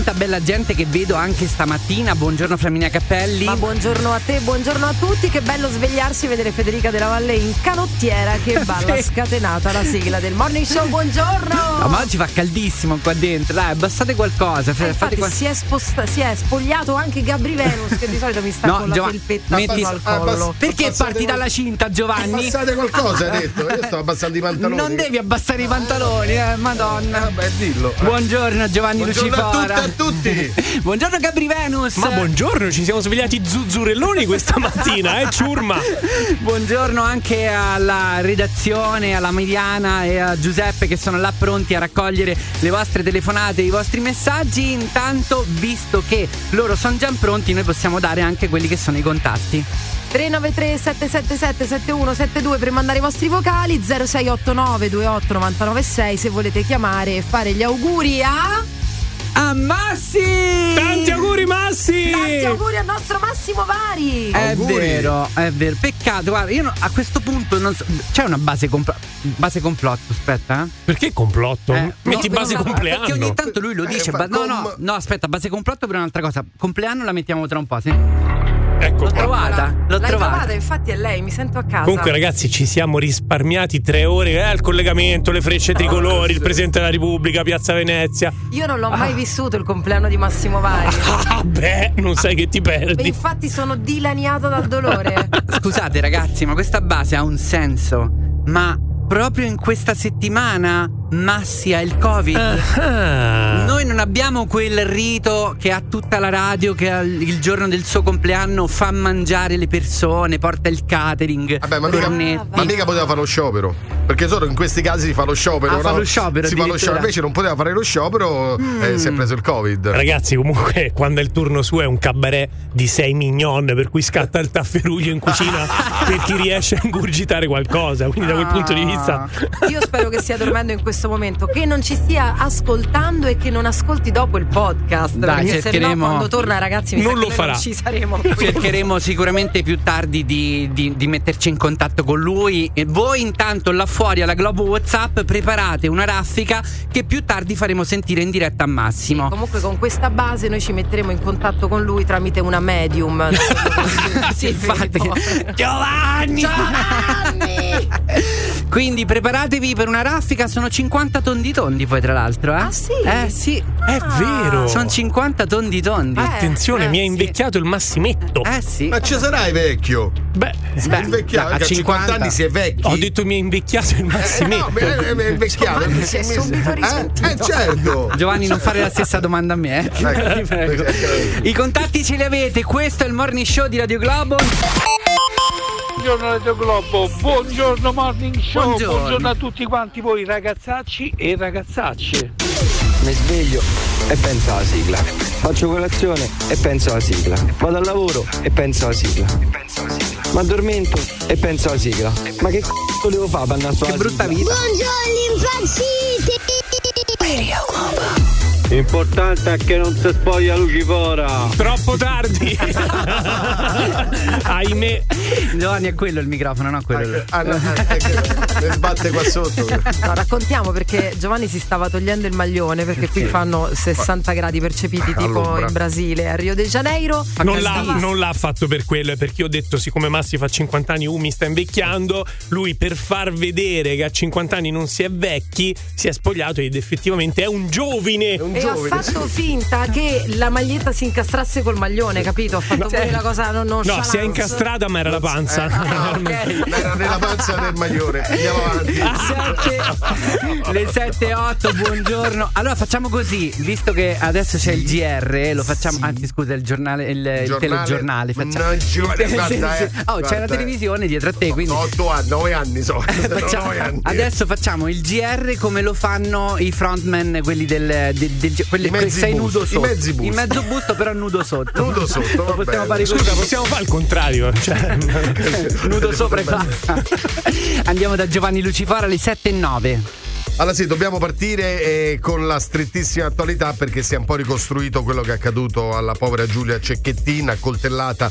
cuántas bella gente che vedo anche stamattina. Buongiorno Flaminia Cappelli. Ma buongiorno a te, buongiorno a tutti. Che bello svegliarsi e vedere Federica della Valle in canottiera che balla scatenata la sigla del morning show. Buongiorno! No, ma oggi fa caldissimo qua dentro. Dai, abbassate qualcosa. Eh, infatti qual- si, è sposta- si è spogliato anche Gabri Venus che di solito mi sta No, con la Giova- felpetta metti- al collo. basta- Perché parti qual- dalla cinta, Giovanni? Abbassate qualcosa, hai detto. Io sto abbassando i pantaloni. Non devi abbassare i pantaloni, eh, madonna. Vabbè, dillo. Buongiorno Giovanni Buongiorno a Lucifora. tutti, a tutti. Buongiorno Gabri Venus. Ma buongiorno, ci siamo svegliati zuzzurelloni questa mattina, eh, ciurma. Buongiorno anche alla redazione, alla Mediana e a Giuseppe che sono là pronti a raccogliere le vostre telefonate, i vostri messaggi. Intanto, visto che loro sono già pronti, noi possiamo dare anche quelli che sono i contatti. 393 777 7172 per mandare i vostri vocali 0689 28 996 se volete chiamare e fare gli auguri a A Massi! Tanti auguri Massi! tanti auguri al nostro Massimo Vari È Auguri. vero, è vero. Peccato, guarda, io no- a questo punto non so. C'è una base, compl- base complotto, aspetta. eh. Perché complotto? Eh, Metti no, base no, compleanno. Perché ogni tanto lui lo dice. fa ba- no, no, no, aspetta, base complotto per un'altra cosa. Compleanno la mettiamo tra un po'. Sì. Ecco L'ho qua. trovata, l'ho L'hai trovata. trovata infatti è lei mi sento a casa Comunque ragazzi ci siamo risparmiati tre ore, eh, il collegamento, le frecce tricolori, il Presidente della Repubblica, Piazza Venezia. io non l'ho mai vissuto il compleanno di Massimo Vari Ah beh, non sai che ti e perdi. infatti sono dilaniata dal dolore Scusate ragazzi, ma questa base ha un senso. Ma proprio in questa settimana Massi ha il Covid. Ah. Noi non abbiamo quel rito che ha tutta la radio che il giorno del suo compleanno fa mangiare le persone, porta il catering. Vabbè, ma mica, ma mica poteva fare lo sciopero. Perché solo in questi casi si fa lo sciopero. Ah, no? fa lo sciopero, Si fa lo sciopero. Invece non poteva fare lo sciopero e si è preso il Covid. Ragazzi, comunque, quando è il turno suo è un cabaret di sei mignon, per cui scatta il tafferuglio in cucina per chi riesce a ingurgitare qualcosa. Quindi, da quel punto di vista, io spero che stia dormendo in questo momento che non ci stia ascoltando e che non ascolti dopo il podcast Dai, perché se no cercheremo- quando torna ragazzi mi Non sa lo farà. non ci saremo qui. Cercheremo sicuramente più tardi di, di- di metterci in contatto con lui. E voi, intanto, là fuori alla Globo WhatsApp, preparate una raffica che più tardi faremo sentire in diretta a Massimo. Comunque con questa base noi ci metteremo in contatto con lui tramite una medium. sì, infatti. Giovanni! Quindi preparatevi per una raffica, sono 50 tondi tondi poi tra l'altro, eh? Ah, sì? Eh sì, è vero. sono 50 tondi tondi. Attenzione, eh, mi ha sì. invecchiato il massimetto. Eh sì. Ma ci sarai vecchio? Beh, Beh, Invecchiato, a che a 50 50 anni si è vecchi. ho detto mi ha invecchiato il Eh, no, massimetto. è, è, è invecchiato. Giovanni si è subito Eh, risentito. eh, certo. Giovanni, non fare la stessa domanda a me, eh. Ti Ecco. prego. I contatti ce li avete, questo è il morning show di Radio Globo. Buongiorno Radio Globo, buongiorno Morning Show, Buongiorno. buongiorno, a tutti quanti voi ragazzacci e ragazzacce. Mi sveglio e penso alla sigla. Faccio colazione e penso alla sigla. Vado al lavoro e penso alla sigla. Mi addormento e penso alla sigla. Ma che c***o devo fare per andare sulla Che brutta vita. L'importante è che non si spoglia Lucifora. Troppo tardi. Ahimè. Giovanni è quello il microfono, no quello. Ah, no, eh, eh, ne sbatte qua sotto. No, raccontiamo perché Giovanni si stava togliendo il maglione perché qui fanno 60 gradi percepiti tipo in Brasile, a Rio de Janeiro. Non l'ha, non l'ha fatto per quello, è perché io ho detto, siccome Massi fa 50 anni, uh, mi sta invecchiando, lui per far vedere che a 50 anni non si è vecchi, si è spogliato ed effettivamente è un giovine. Un E ha giovane. fatto finta che la maglietta si incastrasse col maglione, capito? Ha fatto pure la cosa non No, si è incastrata, ma era la panza. Ah, Era nella panza del maglione. Andiamo avanti. Sette- le 7 e 8, buongiorno. Allora facciamo così, visto che adesso c'è il GR, lo facciamo. Anzi, scusa, il giornale, il, il Giornale- telegiornale. Facciamo. Mannaggia, Sì, guarda, sì. eh, Oh, c'è guarda, la eh. televisione dietro a te, quindi. 8 anni, 9 anni so. Facciamo- anni. adesso facciamo il GR come lo fanno i frontman, quelli del, del, del- quelli I mezzi che sei busto, nudo i sotto. mezzi busto. Il mezzo busto, però nudo sotto. Nudo sotto, Lo possiamo fare così. Scusa, possiamo fare il contrario. Cioè, nudo sopra e basta. Andiamo da Giovanni Lucifora alle 7 e 9. Allora sì, dobbiamo partire eh, con la strettissima attualità perché si è un po' ricostruito quello che è accaduto alla povera Giulia Cecchettin, accoltellata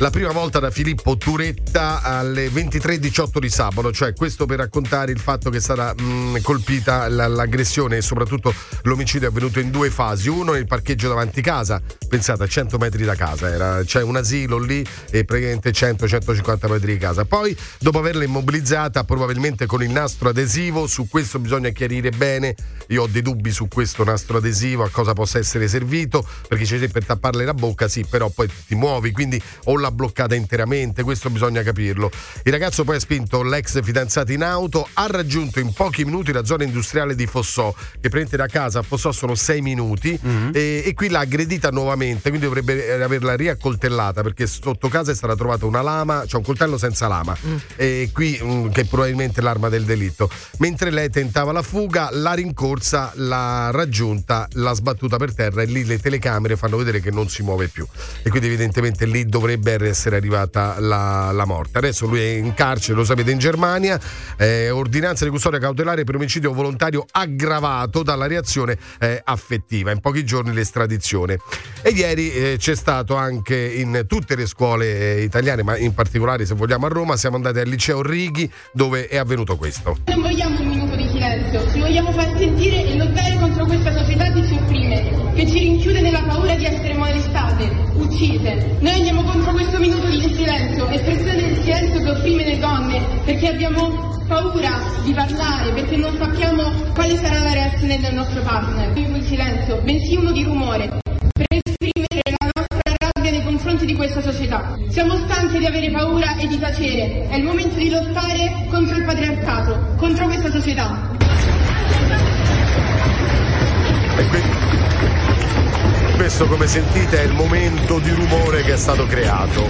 la prima volta da Filippo Turetta alle 23.18 di sabato, cioè questo per raccontare il fatto che è stata mh, colpita la- l'aggressione e soprattutto l'omicidio è avvenuto in due fasi, uno nel parcheggio davanti casa, pensate a 100 metri da casa, era, c'è un asilo lì e praticamente 100-150 metri di casa, poi dopo averla immobilizzata probabilmente con il nastro adesivo, su questo bisogna chiarire bene, io ho dei dubbi su questo nastro adesivo, a cosa possa essere servito, perché c'è per tapparle la bocca, sì, però poi ti muovi, quindi o l'ha bloccata interamente, questo bisogna capirlo. Il ragazzo poi ha spinto l'ex fidanzata in auto, ha raggiunto in pochi minuti la zona industriale di Fossò, che prende da casa a Fossò sono sei minuti, e, e qui l'ha aggredita nuovamente, quindi dovrebbe averla riaccoltellata, perché sotto casa è stata trovata una lama, cioè un coltello senza lama, e qui mm, che è probabilmente l'arma del delitto. Mentre lei tentava la fuga, l'ha rincorsa, l'ha raggiunta, l'ha sbattuta per terra e lì le telecamere fanno vedere che non si muove più. E quindi evidentemente lì dovrebbe essere arrivata la, la morte. Adesso lui è in carcere, lo sapete, in Germania, eh, ordinanza di custodia cautelare per omicidio volontario aggravato dalla reazione eh, affettiva. In pochi giorni l'estradizione. E ieri eh, c'è stato anche in tutte le scuole eh, italiane, ma in particolare se vogliamo a Roma, siamo andati al liceo Righi dove è avvenuto questo. Non vogliamo un minuto di silenzio, ci vogliamo far sentire e lottare contro questa società che ci opprime, che ci rinchiude nella paura di essere molestate, uccise. Noi andiamo contro questo minuto di silenzio, espressione del silenzio che opprime le donne, perché abbiamo paura di parlare, perché non sappiamo quale sarà la reazione del nostro partner. Minuto di silenzio, bensì uno di rumore, confronti di questa società. Siamo stanchi di avere paura e di tacere. È il momento di lottare contro il patriarcato, contro questa società. E questo, come sentite, è il momento di rumore che è stato creato.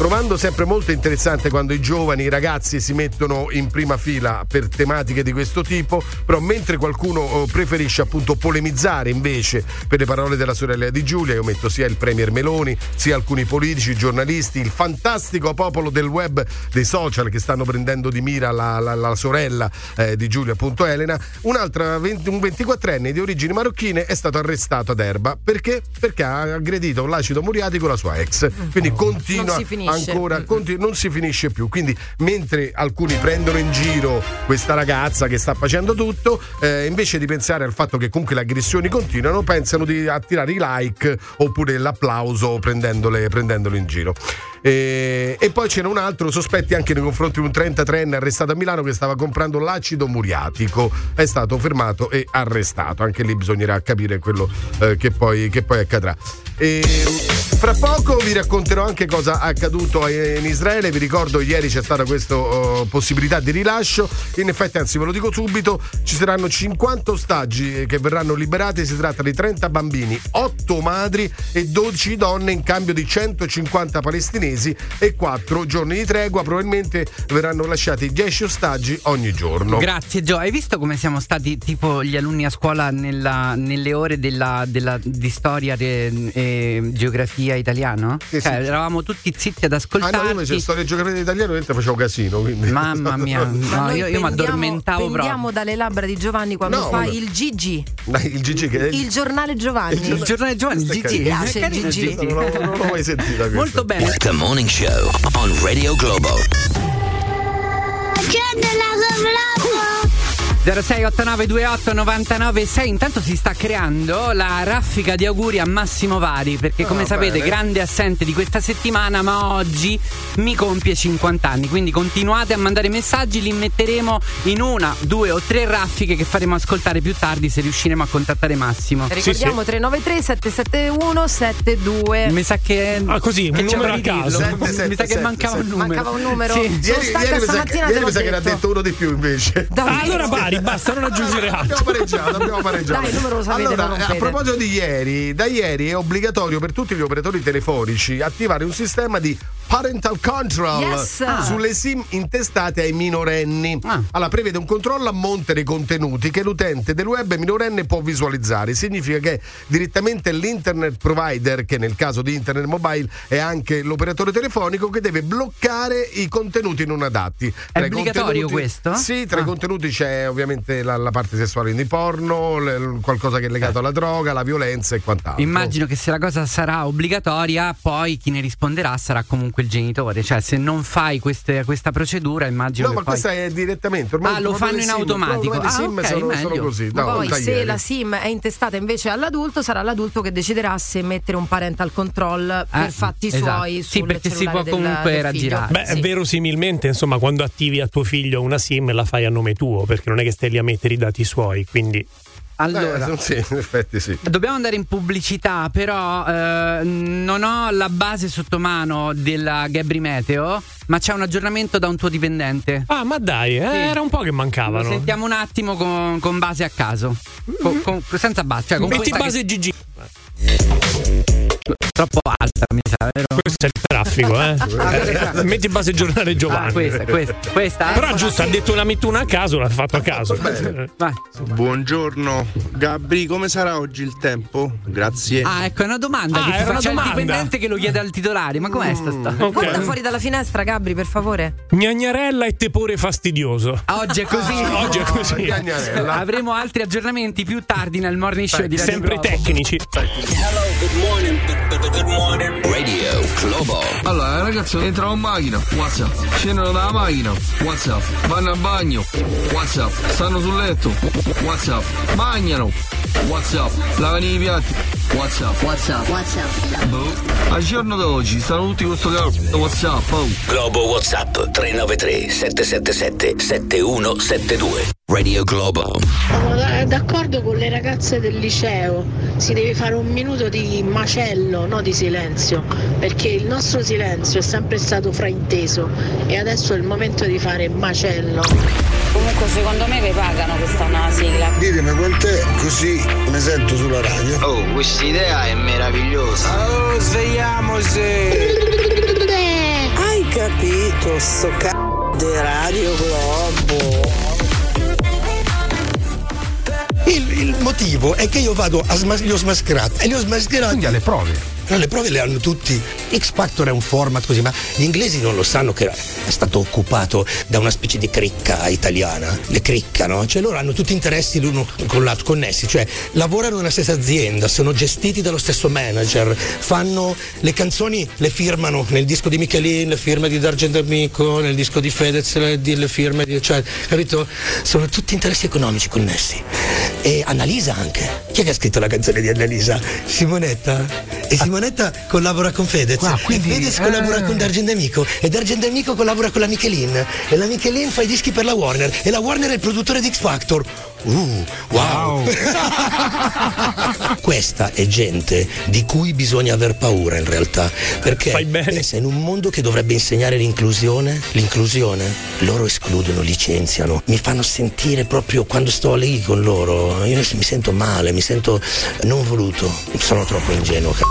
Trovando sempre molto interessante quando i giovani, i ragazzi si mettono in prima fila per tematiche di questo tipo, però mentre qualcuno eh, preferisce appunto polemizzare invece per le parole della sorella di Giulia, io metto sia il Premier Meloni, sia alcuni politici, giornalisti, il fantastico popolo del web, dei social che stanno prendendo di mira la, la- la sorella eh, di Giulia, appunto Elena, un'altra, 20 un 24enne di origini marocchine è stato arrestato ad Erba perché? Perché ha aggredito con l'acido muriatico la sua ex. Quindi continua Non si finisce. ancora, Mm. conti- non si finisce più. Quindi, mentre alcuni prendono in giro questa ragazza che sta facendo tutto, eh, invece di pensare al fatto che comunque le aggressioni continuano, pensano di attirare i like oppure l'applauso prendendole, prendendole in giro. E, e poi c'era un altro sospetti anche nei confronti di un 33enne arrestato a Milano che stava comprando l'acido muriatico. È stato fermato e arrestato. Anche lì bisognerà capire quello eh, che, poi, che poi accadrà. E, fra poco vi racconterò anche cosa è accaduto in Israele. Vi ricordo, ieri c'è stata questa oh, possibilità di rilascio. In effetti, anzi, ve lo dico subito: ci saranno 50 ostaggi che verranno liberati. Si tratta di 30 bambini, 8 madri e 12 donne in cambio di 150 palestinesi e 4 giorni di tregua. Probabilmente verranno lasciati 10 ostaggi ogni giorno. Grazie Gio, hai visto come siamo stati tipo gli alunni a scuola nella- nelle ore della, della- di storia e, e geografia italiano? Sì, Cioè, sì. eravamo tutti zitti ad Ah ascoltarti. no, io invece storia e geografia italiano mentre facevo casino. Quindi. Mamma mia, Ma no, noi io, io mi addormentavo proprio. dalle labbra di Giovanni quando No, fa no. il GG, Dai, il GG che il giornale Giovanni. Il giornale Giovanni, il è piace GG. Non l'ho, mai sentita questa. Molto bene. The morning show on Radio Globo. 068928 996 intanto si sta creando la raffica di auguri a Massimo Vari perché come Ah, sapete bene. grande assente di questa settimana ma oggi mi compie 50 anni quindi continuate a mandare messaggi li metteremo in una, due o tre raffiche che faremo ascoltare più tardi se riusciremo a contattare Massimo Ricordiamo 393 771 72. mi sa che Ah, così, un che numero a caso. ridirlo. Sette, sette, mi sa che sette, mancava un numero Mancava un numero? Sì. Sono Ieri, ieri mi sa, stamattina, ieri mi sa che ne ha detto. detto uno di più invece. Davvero? Allora pari, basta non aggiungere altro. Abbiamo pareggiato, abbiamo pareggiato. Dai, numero lo sapete, allora, lo a proposito di ieri, da ieri è obbligatorio per tutti gli operatori telefonici attivare un sistema di parental control Yes. Ah. sulle SIM intestate ai minorenni. Ah. Allora, prevede un controllo a monte dei contenuti che l'utente del web minorenne può visualizzare. Significa che direttamente l'internet provider, che nel caso di internet mobile è anche l'operatore telefonico, che deve bloccare i contenuti non adatti. Tra i obbligatorio questo? Sì, tra Ah. i contenuti c'è ovviamente la, la parte sessuale di porno, le- qualcosa che è legato alla droga, alla violenza e quant'altro. Immagino che se la cosa sarà obbligatoria, poi chi ne risponderà sarà comunque il genitore. Cioè, se non fai queste- questa procedura, immagino No, che ma poi. questa è direttamente. Ormai Ah, lo fanno in SIM, automatico. Ah, SIM ok, sono, sono così. No, poi se la SIM è intestata invece all'adulto, sarà l'adulto che deciderà se mettere un parental control per Eh, fatti esatto. suoi Sì, perché si può del- comunque del raggirare. Beh, Sì. verosimilmente, insomma, quando attivi a tuo figlio una SIM la fai a nome tuo, perché non è che stai lì a mettere i dati suoi, quindi Allora. Eh, sì, in effetti sì. Dobbiamo andare in pubblicità, però eh, non ho la base sotto mano della Gabri Meteo, ma c'è un aggiornamento da un tuo dipendente. Ah, ma dai, eh, Sì. era un po' che Lo mancavano. sentiamo un attimo con, con base a caso. Con- con- senza base, cioè con Metti base che- GG. Troppo alta, mi sa, vero? Questo è il traffico, eh. Metti base giornale Giovanni. Ah, questa, questa, questa. Però giusto, ha detto una mettuna a caso, l'ha fatto a caso. Vai. Buongiorno, Gabri, come sarà oggi il tempo? Grazie. Ah, ecco, è una domanda Ah, che ti il domanda. dipendente che lo chiede al titolare. Ma com'è sta storia? Ok. Guarda fuori dalla finestra, Gabri, per favore. Gnagnarella e tepore fastidioso. Oggi è così. Oggi è così. Gagnarella. Avremo altri aggiornamenti più tardi nel morning show di Radio Sempre Globo. tecnici. Radio Globo. Allora, ragazzi, entrano in macchina, WhatsApp. Scendono dalla macchina, WhatsApp. Vanno al bagno, WhatsApp. Stanno sul letto, WhatsApp. Mangiano, WhatsApp. Lavano i piatti, WhatsApp. WhatsApp, WhatsApp. Boh. Al giorno d'oggi stanno tutti con sto cazzo WhatsApp, oh. Globo WhatsApp 393 777 7172. Radio Globo. Sono da- d'accordo con le ragazze del liceo, si deve fare un minuto di macello, no di silenzio, perché il nostro silenzio è sempre stato frainteso e adesso è il momento di fare macello. Comunque secondo me vi pagano stare una sigla. Ditemi quant'è così mi sento sulla radio. Oh, questa idea è meravigliosa. Oh, svegliamoci! Hai capito sto c***o di Radio Globo? Il, il motivo è che io vado a smas- li ho smascherati e li ho smascherati. Quindi alle prove. le prove le hanno tutti. X Factor è un format così, ma gli inglesi non lo sanno che è stato occupato da una specie di cricca italiana. Le cricca, no? Cioè loro hanno tutti interessi l'uno con l'altro, connessi, cioè lavorano nella stessa azienda, sono gestiti dallo stesso manager, fanno le canzoni, le firmano nel disco di Michelin, le firme di D'Argento Amico, nel disco di Fedez, le, le firme di. cioè, capito? Sono tutti interessi economici connessi. E Annalisa anche. Chi è che ha scritto la canzone di Annalisa? Simonetta. E Simonetta collabora con Fedez. e Fedez collabora con D'Argento Amico. E D'Argento Amico collabora con la Michelin. E la Michelin fa i dischi per la Warner. E la Warner è il produttore di X Factor. Uh, wow. Questa è gente di cui bisogna aver paura in realtà. Perché pensa, in un mondo che dovrebbe insegnare l'inclusione, l'inclusione, loro escludono, licenziano, mi fanno sentire proprio quando sto lì con loro, io mi sento male, mi sento non voluto, sono troppo ingenuo. c***o.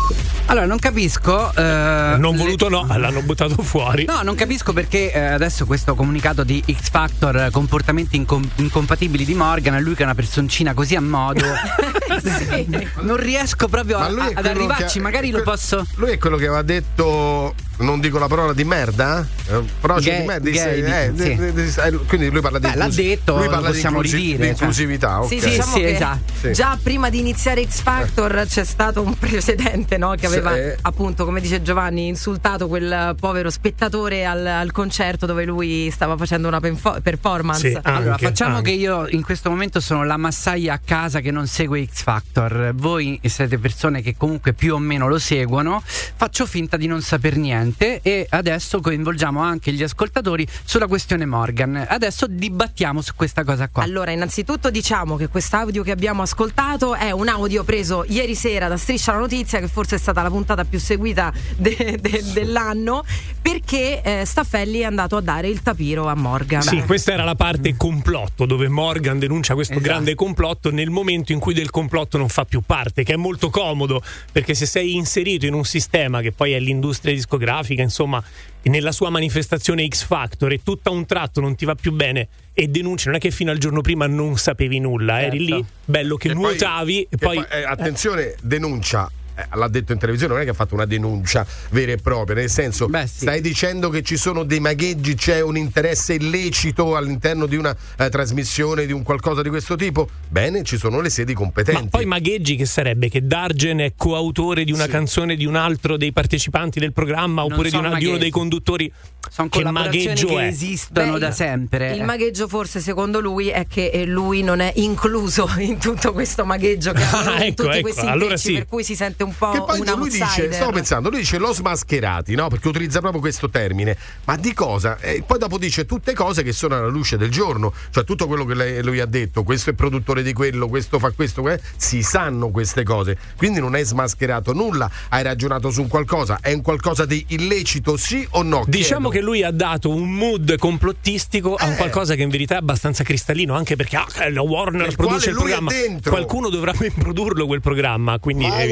Allora, non capisco. eh, Non le- voluto no, l'hanno buttato fuori. No, non capisco perché eh, adesso questo comunicato di X Factor, eh, comportamenti incom- incompatibili di Morgan, lui che è una personcina così a modo, non riesco proprio a- ad arrivarci, che- magari lo posso... Lui è quello che aveva detto. Non dico la parola di merda? eh? Però c'è di merda. gay, disse- eh, sì. di- di- di- eh, quindi lui parla di Beh, l'ha inclusi- detto, lui parla di, possiamo inclusi- ridire, di cioè. inclusività. Sì, ok. sì, diciamo Sì, esatto. Sì. già prima di iniziare X Factor c'è stato un precedente no? che aveva Sì. appunto, come dice Giovanni, insultato quel povero spettatore al, al concerto dove lui stava facendo una penfo- performance. allora, facciamo che io in questo momento sono la massaia a casa che non segue X Factor. Voi siete persone che comunque più o meno lo seguono. Faccio finta di non saper niente e adesso coinvolgiamo anche gli ascoltatori sulla questione Morgan. Adesso dibattiamo su questa cosa qua. Allora, innanzitutto diciamo che quest'audio che abbiamo ascoltato è un audio preso ieri sera da Striscia la Notizia, che forse è stata la puntata più seguita de- de- dell'anno, perché eh, Staffelli è andato a dare il tapiro a Morgan. Sì, questa era la parte complotto, dove Morgan denuncia questo Esatto. grande complotto nel momento in cui del complotto non fa più parte, che è molto comodo, perché se sei inserito in un sistema che poi è l'industria discografica, insomma, nella sua manifestazione X Factor e tutto a un tratto non ti va più bene e denunci, non è che fino al giorno prima non sapevi nulla, eri Certo. lì, bello che E poi- nuotavi e e poi... eh, attenzione, denuncia. Eh, L'ha detto in televisione, non è che ha fatto una denuncia vera e propria, nel senso, stai dicendo che ci sono dei magheggi, c'è un interesse illecito all'interno di una eh, trasmissione, di un qualcosa di questo tipo? Bene, ci sono le sedi competenti. Ma poi magheggi che sarebbe che Dargen è coautore di una canzone di un altro dei partecipanti del programma oppure di, una- di uno dei conduttori. Sono che magheggio che è? esistono Beh, da sempre. Il magheggio forse secondo lui è che eh, lui non è incluso in tutto questo magheggio che hanno Ah, in ecco, tutti ecco, questi allora sì. per cui si sente un po' Che poi un lui dice, stavo pensando, lui dice lo smascherati, no? Perché utilizza proprio questo termine. Ma di cosa? E poi dopo dice tutte cose che sono alla luce del giorno, cioè tutto quello che lei- lui ha detto, questo è produttore di quello, questo fa questo, que- si sanno queste cose. Quindi non hai smascherato nulla, hai ragionato su un qualcosa, è un qualcosa di illecito, sì o no? Diciamo Chiedo. che lui ha dato un mood complottistico a un qualcosa che in verità è abbastanza cristallino, anche perché ah, la Warner Nel produce il programma. dentro. Qualcuno dovrà produrlo quel programma, quindi Ma eh,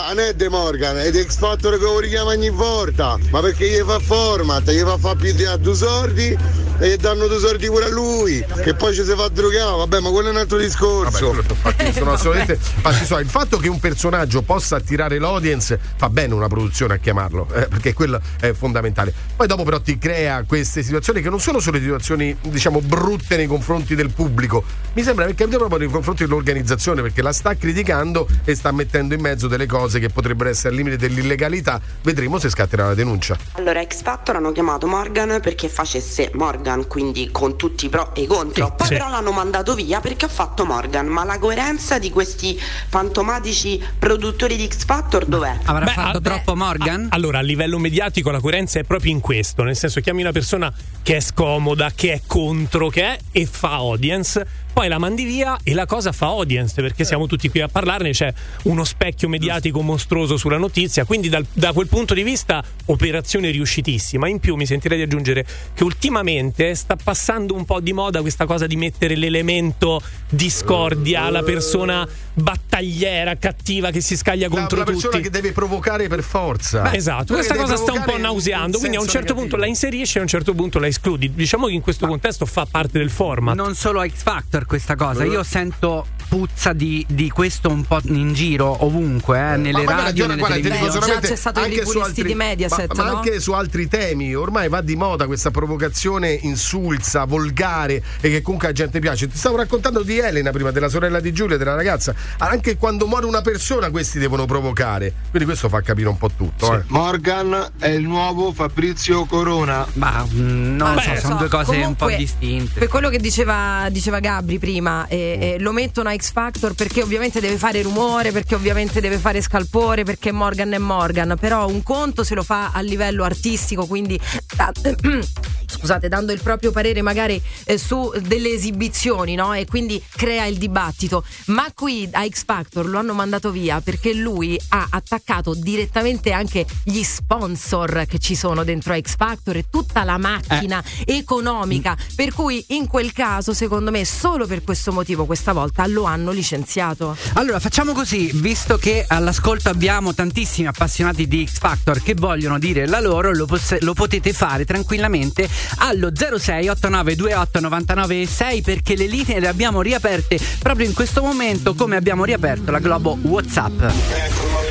colpa non è De Morgan, è di X Factor che lo richiama ogni volta. Ma perché gli fa format, gli fa fare più di due sordi e gli danno due sordi pure a lui. Che poi ci si fa drogare, vabbè, ma quello è un altro discorso. Infatti, sono assolutamente fatti suoi. Il fatto che un personaggio possa attirare l'audience fa bene una produzione a chiamarlo, eh, perché quello è fondamentale. Poi dopo però ti crea queste situazioni che non sono solo situazioni, diciamo, brutte nei confronti del pubblico. Mi sembra che cambia proprio nei confronti dell'organizzazione, perché la sta criticando e sta mettendo in mezzo delle cose che potrebbero essere al limite dell'illegalità. Vedremo se scatterà la denuncia. Allora, X Factor hanno chiamato Morgan perché facesse Morgan, quindi con tutti i pro e i contro. Poi sì. però l'hanno mandato via perché ha fatto Morgan. Ma la coerenza di questi fantomatici produttori di X Factor dov'è? Avrà Beh, fatto ah, troppo Morgan? Allora, a livello mediatico la coerenza è proprio in questo, nel senso chiami una persona che è scomoda, che è contro, che è e fa audience. Poi la mandi via e la cosa fa audience perché siamo tutti qui a parlarne, c'è uno specchio mediatico mostruoso sulla notizia, quindi dal- da quel punto di vista operazione riuscitissima. In più mi sentirei di aggiungere che ultimamente sta passando un po' di moda questa cosa di mettere l'elemento discordia, la persona battagliera, cattiva che si scaglia La, contro la persona tutti. che deve provocare per forza. Beh, esatto, questa cosa sta un po' nauseando, in quindi a un certo punto negativo. la inserisci e a un certo punto la escludi. Diciamo che in questo contesto fa parte del format. Non solo X Factor questa cosa, io sento puzza di, di questo un po' in giro ovunque, eh, nelle ma radio, ragione, nelle guarda, televisioni. solamente già c'è stato anche su altri- di Mediaset, ma, ma no? anche su altri temi ormai va di moda questa provocazione insulsa volgare e che comunque a gente piace ti stavo raccontando di Elena prima della sorella di Giulia della ragazza anche quando muore una persona questi devono provocare quindi questo fa capire un po' tutto eh. Morgan è il nuovo Fabrizio Corona. Ma mm, non lo Ma so, sono so, due cose un po' comunque, distinte. Per quello che diceva, diceva Gabri prima, eh, eh, lo mettono a X Factor perché ovviamente deve fare rumore, perché ovviamente deve fare scalpore, perché Morgan è Morgan, però un conto se lo fa a livello artistico, quindi da- scusate, dando il proprio parere magari eh, su delle esibizioni, no? E quindi crea il dibattito. Ma qui a X Factor lo hanno mandato via perché lui ha attaccato direttamente anche gli sponsor che ci sono dentro a X Factor e tutta la macchina economica. Per cui in quel caso, secondo me, solo per questo motivo questa volta lo hanno licenziato. Allora facciamo così, visto che all'ascolto abbiamo tantissimi appassionati di X Factor che vogliono dire la loro, lo, poss- lo potete fare tranquillamente allo 06 8928 99 6 perché le linee le abbiamo riaperte proprio in questo momento come abbiamo riaperto la Globo WhatsApp.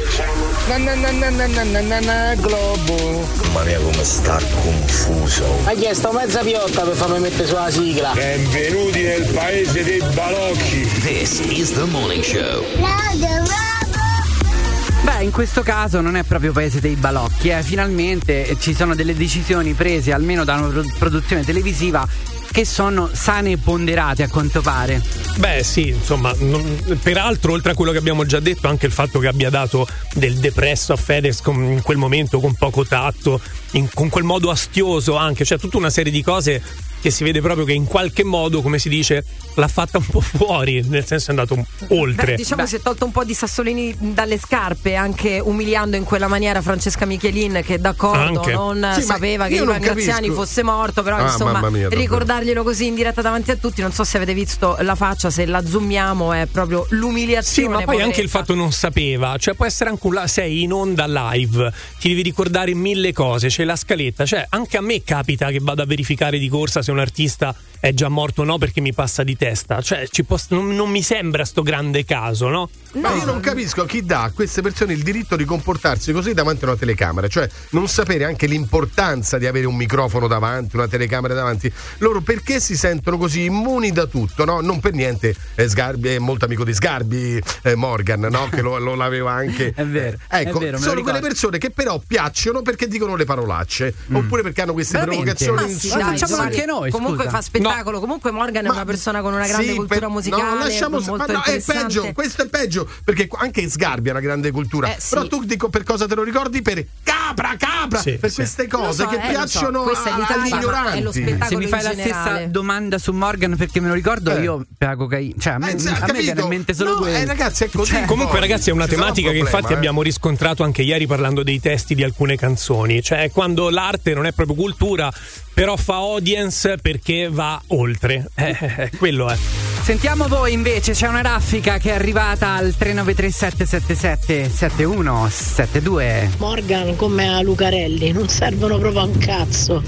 Na, na, na, na na na na na globo. Mamma mia come sta confuso. Ha chiesto mezza piotta per farmi mettere sulla sigla. Benvenuti nel paese dei balocchi. This is the morning show. Beh, in questo caso non è proprio paese dei balocchi, eh. finalmente ci sono delle decisioni prese almeno da una produzione televisiva che sono sane e ponderate a quanto pare. Beh, sì, insomma, non- peraltro, oltre a quello che abbiamo già detto, anche il fatto che abbia dato del depresso a Fedez con- in quel momento con poco tatto, in- con quel modo astioso anche, cioè tutta una serie di cose che si vede proprio che in qualche modo, come si dice, l'ha fatta un po' fuori, nel senso è andato oltre. Beh, diciamo si è tolto un po' di sassolini dalle scarpe, anche umiliando in quella maniera Francesca Michelin, che d'accordo Anche. non Sì, sapeva che Ivan Graziani fosse morto, però Ah, insomma mia, ricordarglielo così in diretta davanti a tutti, non so se avete visto la faccia, se la zoomiamo è proprio l'umiliazione. Sì, ma poi anche il poveretta. fatto non sapeva, cioè può essere anche un la- sei in onda live, ti devi ricordare mille cose, c'è la scaletta, cioè anche a me capita che vado a verificare di corsa se un artista è già morto o no perché mi passa di testa, cioè ci può- non, non mi sembra sto grande caso, no? Ma io non capisco chi dà a queste persone il diritto di comportarsi così davanti a una telecamera, cioè non sapere anche l'importanza di avere un microfono davanti, una telecamera davanti. Loro perché si sentono così immuni da tutto, no? Non per niente eh, Sgarbi è molto amico di Sgarbi, eh, Morgan, no? Che lo, lo l'aveva anche. È vero, Ecco, è vero, sono quelle persone che però piacciono perché dicono le parolacce, oppure perché hanno queste Veramente? provocazioni. Ma sì, dai, su- Giovanni, anche noi, Comunque scusa. fa spettacolo. Comunque Morgan è una persona con una grande Sì, cultura musicale. No, lasciamo molto ma no, è interessante. peggio, questo è peggio perché anche Sgarbi ha una grande cultura. Eh, sì. Però tu dico per cosa te lo ricordi? Per capra, capra, Sì, per sì. queste cose so, che eh, so. piacciono è a- agli è ignoranti. lo spettacolo Se mi fai in la generale. stessa domanda su Morgan, perché me lo ricordo, Eh. io per la cocaina. Cioè, a me, Eh, a ha me viene in mente solo No, quello. eh, ragazzi, è così. Cioè, Comunque, Poi ragazzi, è una un tematica che problema, infatti eh. abbiamo riscontrato anche ieri parlando dei testi di alcune canzoni. Cioè, quando l'arte non è proprio cultura, però fa audience perché va oltre. Eh, quello è. Sentiamo voi invece, c'è una raffica che è arrivata al 393777 7172. Morgan come a Lucarelli, non servono proprio a un cazzo.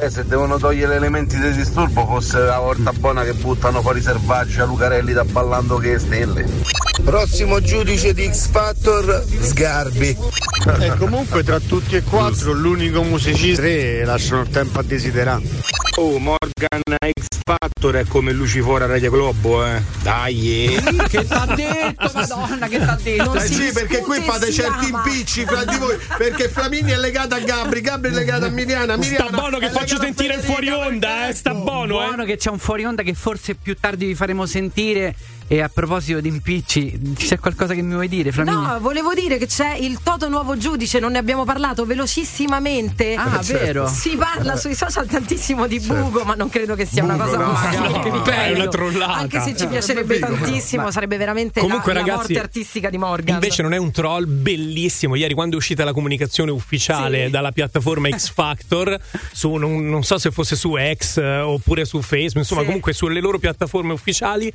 Eh, se devono togliere elementi di disturbo fosse la volta buona che buttano fuori selvaggi a Lucarelli da ballando che stelle. Prossimo giudice di X Factor, Sgarbi. E comunque tra tutti e quattro l'unico musicista tre lasciano il tempo a desiderare. Oh, Morgan X Factor è come Lucifora Radio Globo, eh. Dai, eh. Che t'ha detto, madonna, che t'ha detto? Eh sì, perché qui fate certi ama. impicci fra di voi. Perché Flaminia è legata a Gabri, Gabri è legata a Miliana. Miliana Sta buono che faccio sentire il fuori onda, eh. Sta buono, eh. Buono che c'è un fuori onda che forse più tardi vi faremo sentire. E a proposito di impicci, c'è qualcosa che mi vuoi dire, Flaminia? No, volevo dire che c'è il Toto nuovo giudice, non ne abbiamo parlato velocissimamente. Ah, certo. vero? Si parla sui social tantissimo di buco, ma non credo che sia una Bugo, cosa no, così. no, no, è una trollata. Anche se ci No, piacerebbe vero. tantissimo, Ma- sarebbe veramente Comunque, la, la ragazzi, morte artistica di Morgan. Invece non è un troll bellissimo. Ieri quando è uscita la comunicazione ufficiale Sì. dalla piattaforma X Factor, su, non, non so se fosse su X eh, oppure su Facebook, insomma Sì. comunque sulle loro piattaforme ufficiali,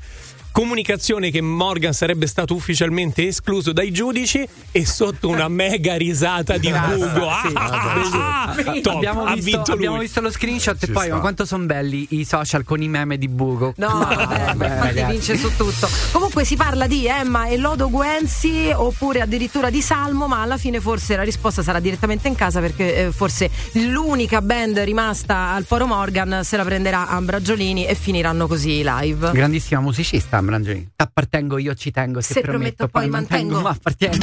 comunicazione che Morgan sarebbe stato ufficialmente escluso dai giudici e sotto una mega risata di bugo. Sì, Ah, ah, top, abbiamo, ha visto, abbiamo visto lo screenshot e Ci poi sta. ma quanto sono belli i social con i meme di Bugo. No, vabbè, beh, ragazzi. vince su tutto. Comunque si parla di Emma e Lodo Guenzi oppure addirittura di Salmo, ma alla fine forse la risposta sarà direttamente in casa perché eh, forse l'unica band rimasta al Foro Morgan se la prenderà Ambragiolini e finiranno così i live. Grandissima musicista, Ambrangeli. Appartengo, io ci tengo. Se, Se prometto, poi mantengo. Ma appartiene.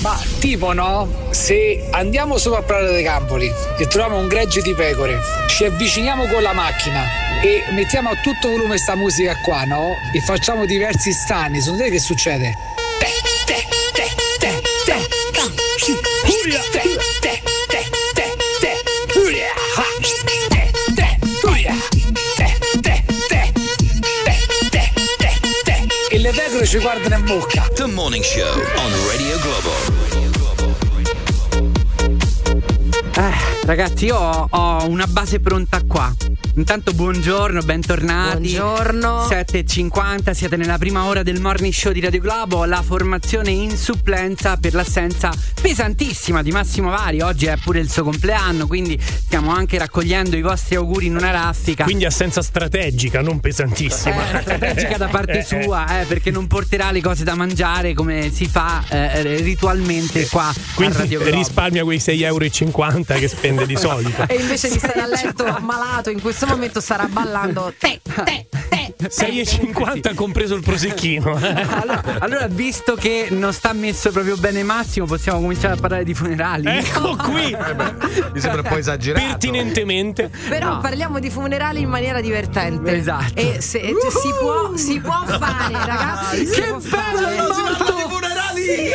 Ma tipo no, se andiamo sopra a Prato dei Campoli e troviamo un gregge di pecore, ci avviciniamo con la macchina e mettiamo a tutto volume sta musica qua, no? E facciamo diversi stani, secondo te che succede? Te, te, te, te, te, te, Uria. te, te, te, ci guardano in bocca. The Morning Show on Radio Globo. Eh, ragazzi, io ho, ho una base pronta qua. Intanto buongiorno, bentornati. Buongiorno. 7.50, siete nella prima ora del morning show di Radio Globo. La formazione in supplenza per l'assenza pesantissima di Massimo Vari. Oggi è pure il suo compleanno, quindi stiamo anche raccogliendo i vostri auguri in una raffica. Quindi assenza strategica, non pesantissima. Eh, strategica da parte sua, eh, perché non porterà le cose da mangiare come si fa eh, ritualmente qua a Quindi Radio Globo. risparmia quei 6,50 euro che spende di solito. E invece di stare a letto malato in questo momento starà ballando te, te, te. 6,50 compreso il prosecchino. eh. Allora, allora, visto che non sta messo proprio bene Massimo, possiamo cominciare a parlare di funerali. Ecco qui, Mi sembra un po' esagerato. pertinentemente. Però No. parliamo di funerali in maniera divertente. Esatto. E se, se si, può, si può fare, ragazzi. si Che può bello fare. il morto! funerali!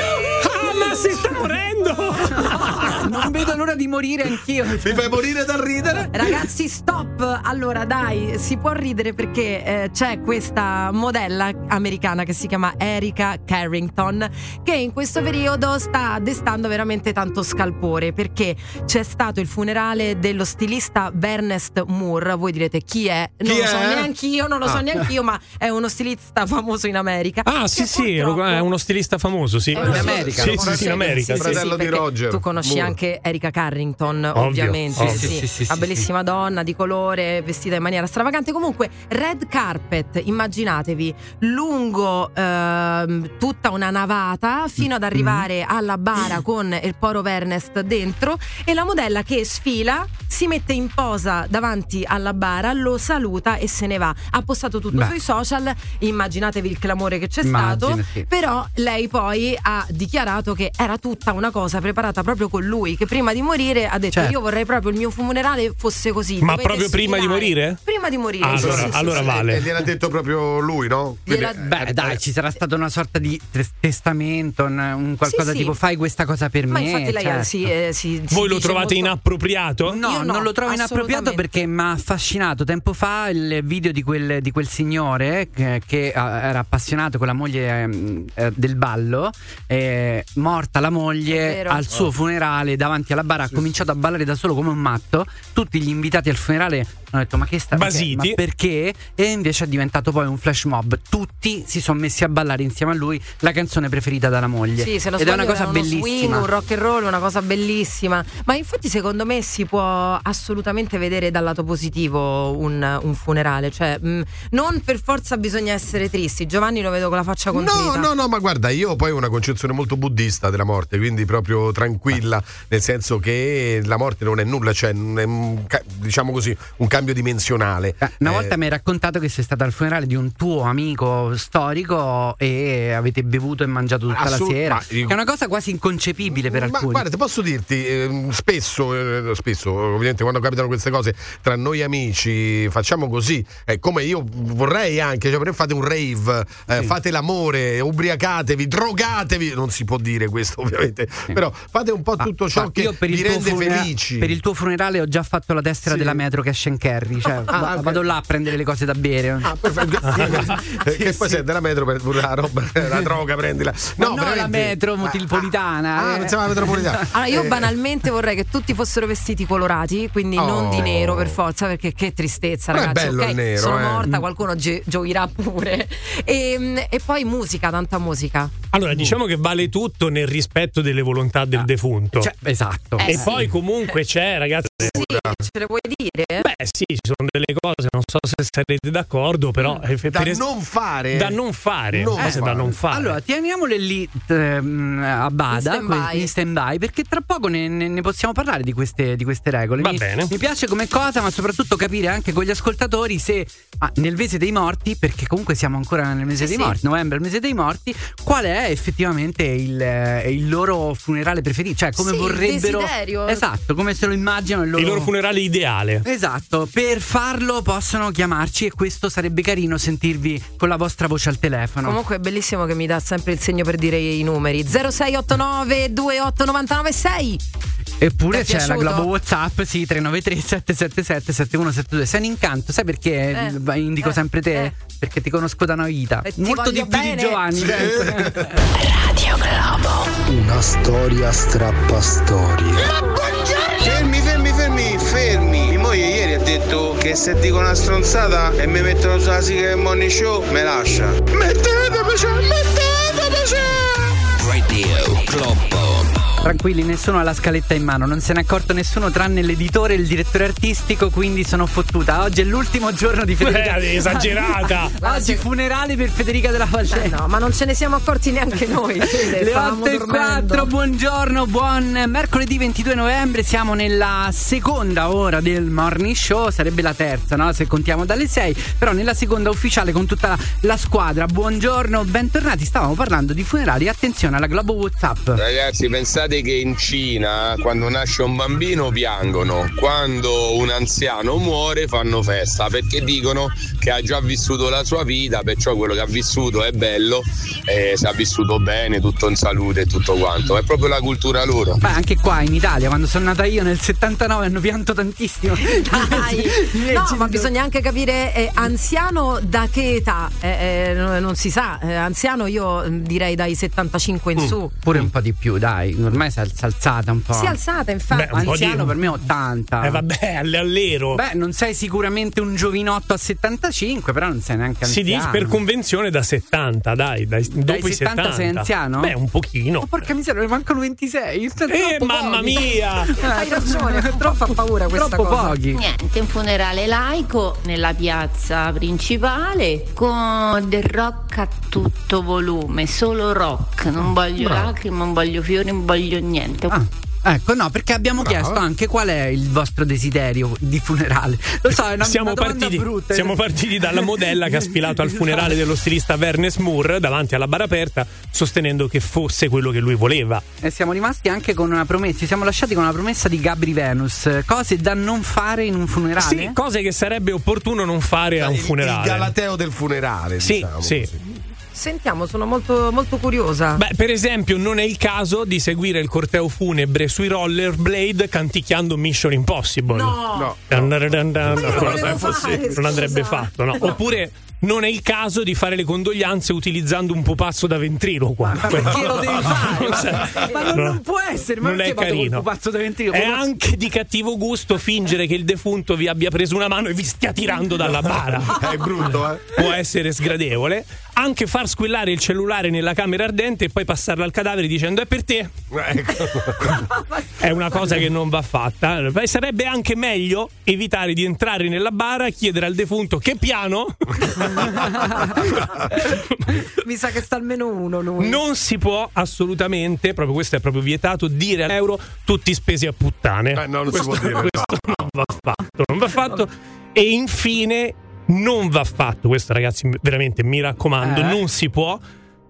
Ah, si sta morendo! non vedo l'ora di morire anch'io. Mi fai morire dal ridere? Ragazzi, stop! Allora, dai, si può ridere perché eh, c'è questa modella americana che si chiama Erika Carrington che in questo periodo sta destando veramente tanto scalpore perché c'è stato il funerale dello stilista Ernest Moore. Voi direte chi è? Non Chi lo so è? neanch'io, non lo so Ah. neanch'io, ma è uno stilista famoso in America. Ah, sì, sì, è uno stilista famoso, sì. In America. Sì, sì, sì, in America. Sì, sì. sì, perché Tu conosci anche Erika Carrington, Ovvio, ovviamente. ovvio. Sì, Sì, sì, sì, una sì, bellissima donna di colore, vestita in maniera stravagante. Comunque, red carpet, immaginatevi, lungo ehm, tutta una navata fino ad arrivare alla bara con il poro Ernest dentro e la modella che sfila si mette in posa davanti alla bara, lo saluta e se ne va. Ha postato tutto Beh. sui social, immaginatevi il clamore che c'è Immagino, stato, però lei poi ha dichiarato che era tutta una cosa preparata proprio con lui, che prima di morire ha detto Certo. io vorrei proprio il mio funerale fosse così. Ma proprio prima di sfilare." morire? Prima di morire. Ah, sì, allora- sì, sì, allora sì. vale. E gliel'ha detto proprio lui, no? Quindi- Gliel'ha- Beh, dai, ci sarà stata una sorta di tes- testamento, un, qualcosa Sì, sì. tipo fai questa cosa per Ma me. infatti lei certo. si, eh, si- Voi lo trovate molto- inappropriato? No, Io no, non lo trovo inappropriato perché mi ha affascinato tempo fa il video di quel, di quel signore che, che, eh, era appassionato con la moglie ehm, eh, del ballo, eh, morta la moglie al suo funerale davanti alla bara, ha cominciato a ballare da solo come un matto, tutti gli invitati al funerale hanno detto ma che sta Basiti. ma perché? E invece è diventato poi un flash mob, tutti si sono messi a ballare insieme a lui la canzone preferita dalla moglie. Sì, se non Ed è una cosa bellissima. swing, un rock and roll, una cosa bellissima. Ma infatti, secondo me, si può assolutamente vedere dal lato positivo un, un funerale. Cioè, mh, non per forza bisogna essere tristi. Giovanni lo vedo con la faccia No, contrita. no, no, ma guarda, io poi ho una concezione molto buddista della morte, quindi proprio tranquilla, nel senso che la morte non è nulla, cioè è un diciamo così, un cambio dimensionale. Una Eh, volta mi hai raccontato che sei stata al funerale di un tuo amico storico e avete bevuto e mangiato tutta Assolut- la sera. ma Che è una cosa quasi inconcepibile per Ma alcuni. guarda, ti posso dirti, ehm, spesso, eh, spesso, ovviamente quando capitano queste cose tra noi amici, facciamo così, eh, come io vorrei anche, cioè fate un rave, eh, fate l'amore, ubriacatevi, drogatevi, non si può dire questo ovviamente, però fate un po' tutto ciò Ah, che io per vi rende funera- felici. per il tuo funerale ho già fatto la tessera Sì. della metro Cash and Carry. Cioè, Ah, va- vado là a prendere le cose da bere. Ah, perfetto. Che poi sei della metro per la roba, la droga, prendila. Ma no, la veramente. metro metropolitana. Ah, eh. pensavo alla metropolitana. Allora, io Eh, banalmente vorrei che tutti fossero vestiti colorati, quindi non di Oh. nero per forza, perché che tristezza, Ma è ragazzi. bello ok, il nero, sono eh. morta, qualcuno gi- gioirà pure. E, e poi musica, tanta musica. Allora, diciamo che vale tutto nel rispetto delle volontà del defunto. Cioè, esatto. Eh, e sì. poi comunque c'è, ragazzi. Sì, ce le vuoi dire? Beh, sì, ci sono delle cose, non so se sarete d'accordo, però. eh, per da es- non fare. Da non fare. Non cose da non fare. Allora, teniamole lì ehm, a bada, In stand-by. que- in stand-by, perché tra poco ne, ne- ne possiamo parlare di queste, di queste regole. Va mi, bene. mi piace come cosa, ma soprattutto capire anche con gli ascoltatori se ah, nel mese dei morti, perché comunque siamo ancora nel mese Sì, dei sì. morti, novembre, il mese dei morti, qual è effettivamente il, eh, il loro funerale preferito? Cioè, come Sì, vorrebbero. desiderio. Esatto, come se lo immaginano il loro. Il loro funerale ideale. Esatto, per farlo possono chiamarci e questo sarebbe carino sentirvi con la vostra voce al telefono. Comunque è bellissimo che mi dà sempre il segno per dire i numeri 0689 28996 Eppure c'è la? Globo WhatsApp, sì, 393 777 7172. Sei un incanto, sai perché Eh, indico eh, sempre te? eh. Perché ti conosco da una vita. Molto di più di. Giovanni. Sì. penso. Una storia strappa storie. Fermi, fermi, fermi, fermi. Mia moglie ieri ha detto che se dico una stronzata e mi mettono sulla sigla del morning show, me lascia. Mettetemi, mettetemi! Radio Globo. Tranquilli, nessuno ha la scaletta in mano, non se n'è accorto nessuno tranne l'editore e il direttore artistico, quindi sono fottuta. Oggi è l'ultimo giorno di Federica. Eh, esagerata. Oggi funerali per Federica della Falcè. Eh no, ma non ce ne siamo accorti neanche noi. Le stavamo 8 e dormendo. 4, buongiorno, buon mercoledì 22 novembre, siamo nella seconda ora del morning show, sarebbe la terza, no? Se contiamo dalle 6, però nella seconda ufficiale con tutta la squadra. Buongiorno, bentornati, stavamo parlando di funerali, attenzione alla Globo Whatsapp. Ragazzi, pensate Sapevate che in Cina quando nasce un bambino piangono, quando un anziano muore fanno festa perché dicono che ha già vissuto la sua vita, perciò quello che ha vissuto è bello, e se ha vissuto bene, tutto in salute e tutto quanto. È proprio la cultura loro. Beh, anche qua in Italia, quando sono nata io nel 79 hanno pianto tantissimo. Dai. No, ma bisogna anche capire eh, anziano da che età? Eh, eh, non, si sa. Eh, anziano io direi dai 75 in Mm, su. Pure un po' di più, dai. Ormai si è si è alzata un po'. Si è alzata, infatti. Beh, di- Anziano per me 80. Eh vabbè, all- all'ero. Beh, non sei sicuramente un giovinotto a 75, però non sei neanche si anziano. dice per convenzione da 70, dai, dai dopo i 70 70. sei anziano? Beh, un pochino. Oh, porca miseria, ne mancano 26. Eh, mamma mia! Hai ragione, troppo fa paura questa Troppo cosa. pochi. Niente, un funerale laico nella piazza principale con del rock a tutto volume, solo rock, non voglio Bravo. lacrime, non voglio fiori, non voglio niente. Ecco, no, perché abbiamo Bravo. chiesto anche qual è il vostro desiderio di funerale. Lo so, è una, Siamo, una partiti, brutta. siamo partiti dalla modella che ha sfilato al funerale dello stilista Vernes Moore davanti alla bara aperta, sostenendo che fosse quello che lui voleva. E siamo rimasti anche con una promessa, ci siamo lasciati con una promessa di Gabri Venus, cose da non fare in un funerale. Sì, cose che sarebbe opportuno non fare a un funerale. Il galateo del funerale. Sì, diciamo sì. così. Sentiamo, sono molto, molto curiosa. Beh, per esempio, non è il caso di seguire il corteo funebre sui rollerblade canticchiando Mission Impossible. No. No. Volevo Non fare, non andrebbe fatto, no? Oppure non è il caso di fare le condoglianze utilizzando un pupazzo da ventriloquo. Ma perché lo devi fare? Ma non, no. non può essere, ma non perché è carino. pupazzo da ventrilo? È anche di cattivo gusto fingere che il defunto vi abbia preso una mano e vi stia tirando dalla bara. È brutto, eh? Può essere sgradevole. Anche far squillare il cellulare nella camera ardente e poi passarlo al cadavere dicendo è per te. Ecco. È una cosa che non va fatta. Beh, Sarebbe anche meglio evitare di entrare nella bara e chiedere al defunto che piano. Mi sa che sta almeno uno lui. Non si può assolutamente, proprio questo è proprio vietato, dire all'euro tutti spesi a puttane. Eh, no, non si può dire, Questo non va fatto, non va fatto. E infine non va fatto, questo ragazzi veramente mi raccomando, Eh? non si può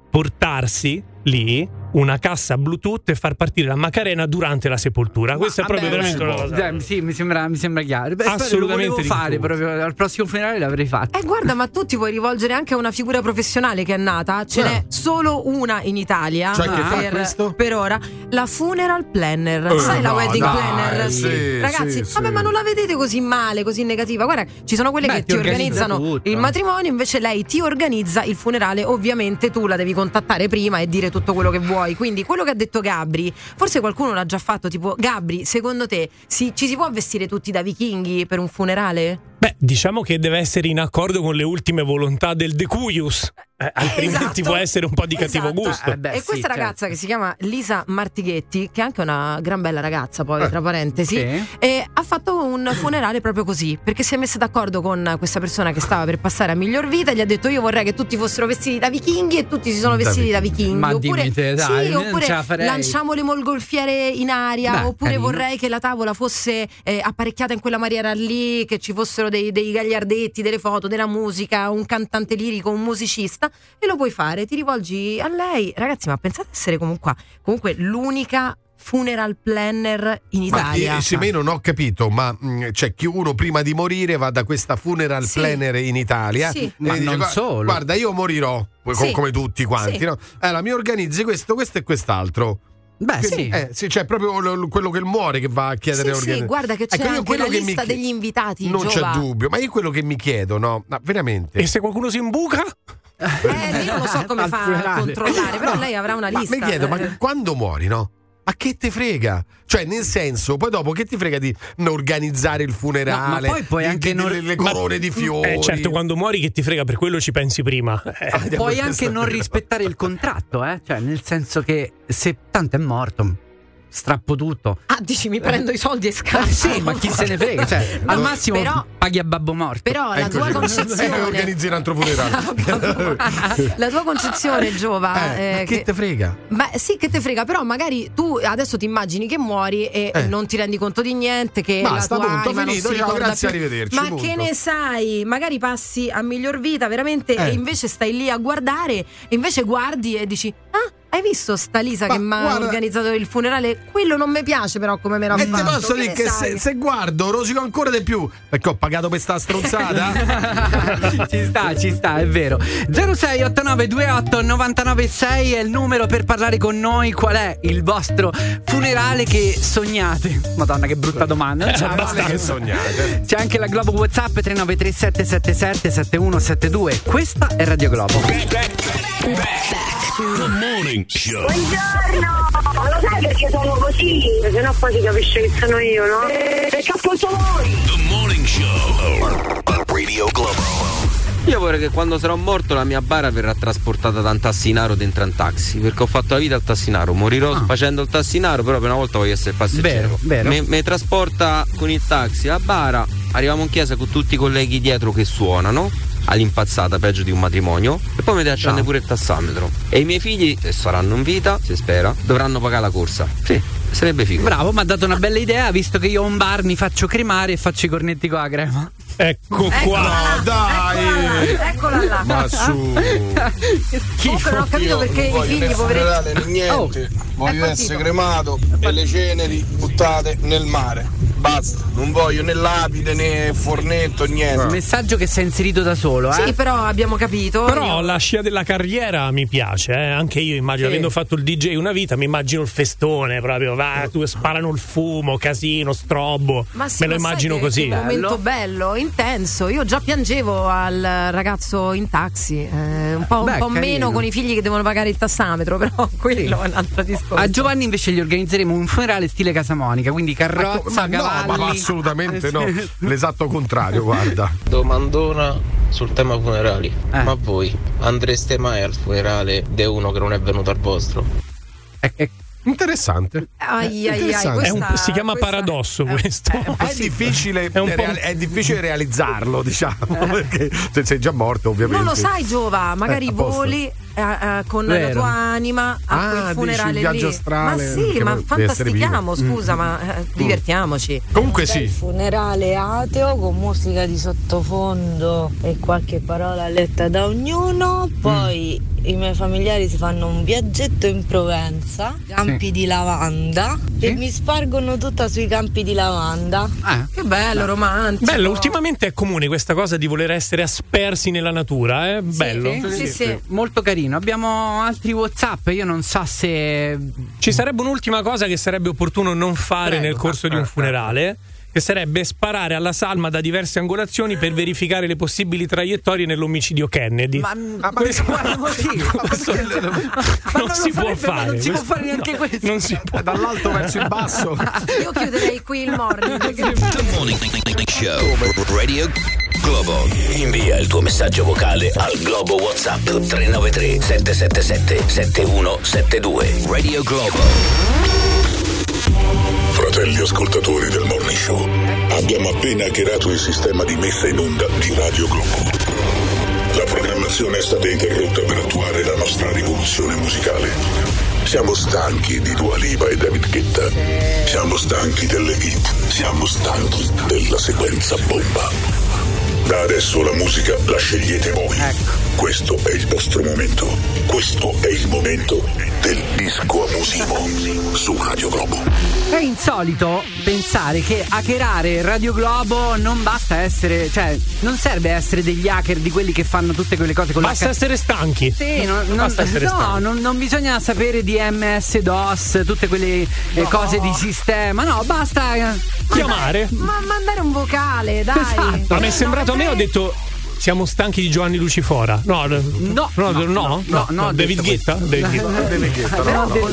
portarsi lì una cassa Bluetooth e far partire la Macarena durante la sepoltura. Questa è proprio Vabbè, veramente una cosa. Eh, sì, mi sembra, mi sembra chiaro. Beh, Assolutamente lo volevo fare proprio al prossimo funerale l'avrei fatto. Eh guarda, ma tu ti puoi rivolgere anche a una figura professionale che è nata, ce Eh. n'è solo una in Italia Cioè, che fa per, per ora, la funeral planner. Eh, Sai la no, wedding dai, planner? sì, Ragazzi, sì, vabbè, sì. ma non la vedete così male, così negativa. Guarda, ci sono quelle Beh, che ti ti organizza organizzano tutto. il matrimonio, invece lei ti organizza il funerale. Ovviamente tu la devi contattare prima e dire tutto quello che vuoi. Quindi quello che ha detto Gabri, forse qualcuno l'ha già fatto, tipo Gabri, secondo te si- ci si può vestire tutti da vichinghi per un funerale? Beh, diciamo che deve essere in accordo con le ultime volontà del Decuius, eh, altrimenti esatto. può essere un po' di cattivo Esatto. gusto. Eh, beh, e sì, questa ragazza certo. che si chiama Lisa Martighetti, che è anche una gran bella ragazza, poi Eh, tra parentesi, sì. e ha fatto un funerale proprio così, perché si è messa d'accordo con questa persona che stava per passare a miglior vita e gli ha detto io vorrei che tutti fossero vestiti da vichinghi e tutti si sono Da vestiti da vichinghi. Ma oppure, dimmi te, dai, sì, oppure lanciamo le molgolfiere in aria, Beh, oppure carino. vorrei che la tavola fosse eh, apparecchiata in quella maniera lì, che ci fossero dei, dei gagliardetti, delle foto, della musica, un cantante lirico, un musicista, e lo puoi fare, ti rivolgi a lei. Ragazzi, ma pensate di essere comunque, comunque l'unica funeral planner in Ma Italia. ma io non ho capito, ma mh, c'è chi uno prima di morire va da questa funeral Sì. planner in Italia Sì. e Ma dice, non "Guarda- solo." Guarda, io morirò Sì. come tutti quanti, Sì. no? Allora mi organizzi questo, questo e quest'altro. Beh, Che- sì. eh, sì, c'è proprio lo- lo- quello che muore che va a chiedere Sì, sì, organizzazione. guarda che c'è Ecco, anche quello la lista degli invitati. Non Giova. c'è dubbio, ma io quello che mi chiedo, no, ma veramente. E se qualcuno si imbuca? Eh, io non lo so come fa a controllare, però lei avrà una Ma lista. mi chiedo, eh. ma quando muori, no? Ma che te frega? Cioè, nel senso, poi dopo che ti frega di organizzare il funerale? No, ma poi puoi di- anche di- non- delle- le corone di fiori. Eh, certo, quando muori che ti frega, per quello ci pensi prima. Eh, Puoi anche non rispettare il contratto, eh? Cioè, nel senso che se tanto è morto, strappo tutto. Ah, dici mi prendo i soldi e scappo. Eh sì, ma chi se ne frega? Cioè, No, al massimo però- paghi a babbo morto. Però la Ecco, tua concezione Eh, organizzi un altro funerale. la tua concezione Giova Eh, eh, che che- te frega? Ma sì, che te frega, però magari tu adesso ti immagini che muori e Eh. non ti rendi conto di niente, che Basta, la tua punto, anima finito, ciao, grazie, più. arrivederci, Ma punto. che ne sai? Magari passi a miglior vita veramente Eh. e invece stai lì a guardare e invece guardi e dici "Ah, Hai visto sta Lisa che mi ha organizzato il funerale? Quello non mi piace però come me l'ha E ti fatto. posso dire che se, se guardo rosico ancora di più perché ho pagato per sta stronzata. ci sta, ci sta, è vero. 068928 996 è il numero per parlare con noi. Qual è il vostro funerale che sognate? Madonna, che brutta domanda. Non Eh, c'è abbastanza. che sognate. C'è anche la Globo WhatsApp 393777 7172. Questa è Radio Globo. The Morning Show. Buongiorno! Ma lo sai perché sono così? Se no poi si capisce che sono io, no? Perché ascolto voi! The Morning Show. Radio Globo. Io vorrei che quando sarò morto la mia bara verrà trasportata da un tassinaro dentro un taxi, perché ho fatto la vita al tassinaro, morirò facendo il tassinaro, però per una volta voglio essere passeggero. Mi, mi trasporta con il taxi a bara, arriviamo in chiesa con tutti i colleghi dietro che suonano, all'impazzata, peggio di un matrimonio, e poi mi deve accendere pure il tassametro. E i miei figli, se saranno in vita, si spera, dovranno pagare la corsa. Sì, sarebbe figo. Bravo, mi ha dato una bella idea, visto che io ho un bar, mi faccio cremare e faccio i cornetti con la crema. Ecco Eccola là, dai! Eccola là. Ma su. Comunque non ho capito perché i figli poveretti. né niente. voglio essere cremato e le ceneri buttate nel mare. Basta, non voglio né lapide né fornetto, niente. Messaggio che si è inserito da solo, eh? Sì, però abbiamo capito. Però la scia della carriera mi piace, eh. anche io immagino, Sì. avendo fatto il DJ una vita, mi immagino il festone proprio, va, tu sparano il fumo, casino, strobbo. Ma sì, Me lo ma sai immagino che- così. che momento bello, intenso. Io già piangevo al ragazzo in taxi, eh, un po', un Beh, po' carino. meno con i figli che devono pagare il tassametro, però quello è un altro discorso. A Giovanni invece gli organizzeremo un funerale stile Casa Monica, quindi carrozza, ma no, ma assolutamente Eh, no. sì. L'esatto contrario, guarda. Domandona sul tema funerali. Ma voi andreste mai al funerale di uno che non è venuto al vostro? Interessante. Ai, ai, ai, Interessante. È un- questa- si chiama questa- paradosso questo. È difficile, È un po'- real- è difficile realizzarlo, diciamo, perché se sei già morto, ovviamente. Non lo sai, Giova, magari Eh, a posto. Eh, eh, con la Vero. tua anima a Ah, quel dici funerale viaggio lì. astrale, ma sì, ma fantastichiamo, vivo. scusa, Mm. ma eh, divertiamoci. Comunque Bel funerale ateo con musica di sottofondo e qualche parola letta da ognuno. Poi i miei familiari si fanno un viaggetto in Provenza, campi di lavanda e mi spargono tutta sui campi di lavanda. Che bello, romantico. Bello, ultimamente è comune questa cosa di voler essere aspersi nella natura, eh? Bello. Sì, sì, molto carino. Abbiamo altri WhatsApp. Io non so se. Ci sarebbe un'ultima cosa che sarebbe opportuno non fare Prego. nel corso di un funerale. Che sarebbe sparare alla salma da diverse angolazioni per verificare le possibili traiettorie nell'omicidio Kennedy. Ma, Questo- quale motivo? questo Ma non lo si può farebbe, ma fare. Non si può questo- fare neanche no, questo. Non si può. Dall'alto verso il basso. Io chiuderei qui il morning. The Morning Show. Radio Globo. Invia il tuo messaggio vocale al Globo WhatsApp 393 777 7172. Radio Globo. Fratelli ascoltatori del Morning Show, abbiamo appena hackerato il sistema di messa in onda di Radio Globo. La programmazione è stata interrotta per attuare la nostra rivoluzione musicale. Siamo stanchi di Dua Lipa e David Guetta. Siamo stanchi delle hit. Siamo stanchi della sequenza bomba. Da adesso la musica la scegliete voi. Questo è il vostro momento. Questo è il momento del disco abusivo su Radio Globo. È insolito pensare che hackerare Radio Globo non basta essere, cioè, non serve essere degli hacker di quelli che fanno tutte quelle cose con Basta l'H- essere stanchi. Sì, non, non- Basta essere no, stanchi. non, non bisogna sapere di MS-DOS, tutte quelle eh, cose di sistema. No, basta eh, Chiamare. Ma mandare un vocale, dai. Esatto. A me è sembrato a me, ho detto. Siamo stanchi di Giovanni Lucifora. No, no, no, no, no, David Guetta? David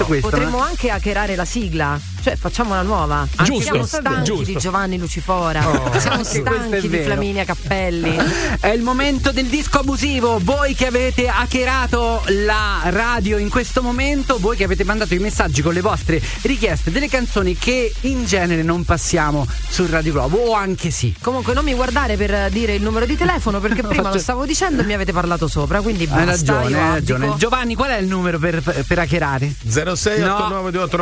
Guetta. Potremmo anche hackerare la sigla, cioè facciamo una nuova. Giusto, Siamo stanchi giusto. di Giovanni Lucifora, Oh, siamo anche stanchi di. Flaminia Cappelli. È il momento del disco abusivo. Voi che avete hackerato la radio in questo momento, voi che avete mandato i messaggi con le vostre richieste delle canzoni che in genere non passiamo su Radio Globo, o anche sì. Comunque non mi guardare per dire il numero di telefono perché prima faccio- lo stavo dicendo e mi avete parlato sopra, quindi Hai basta. ragione, io hai ragione. Giovanni, qual è il numero per, per hackerare? 06 No. 89 28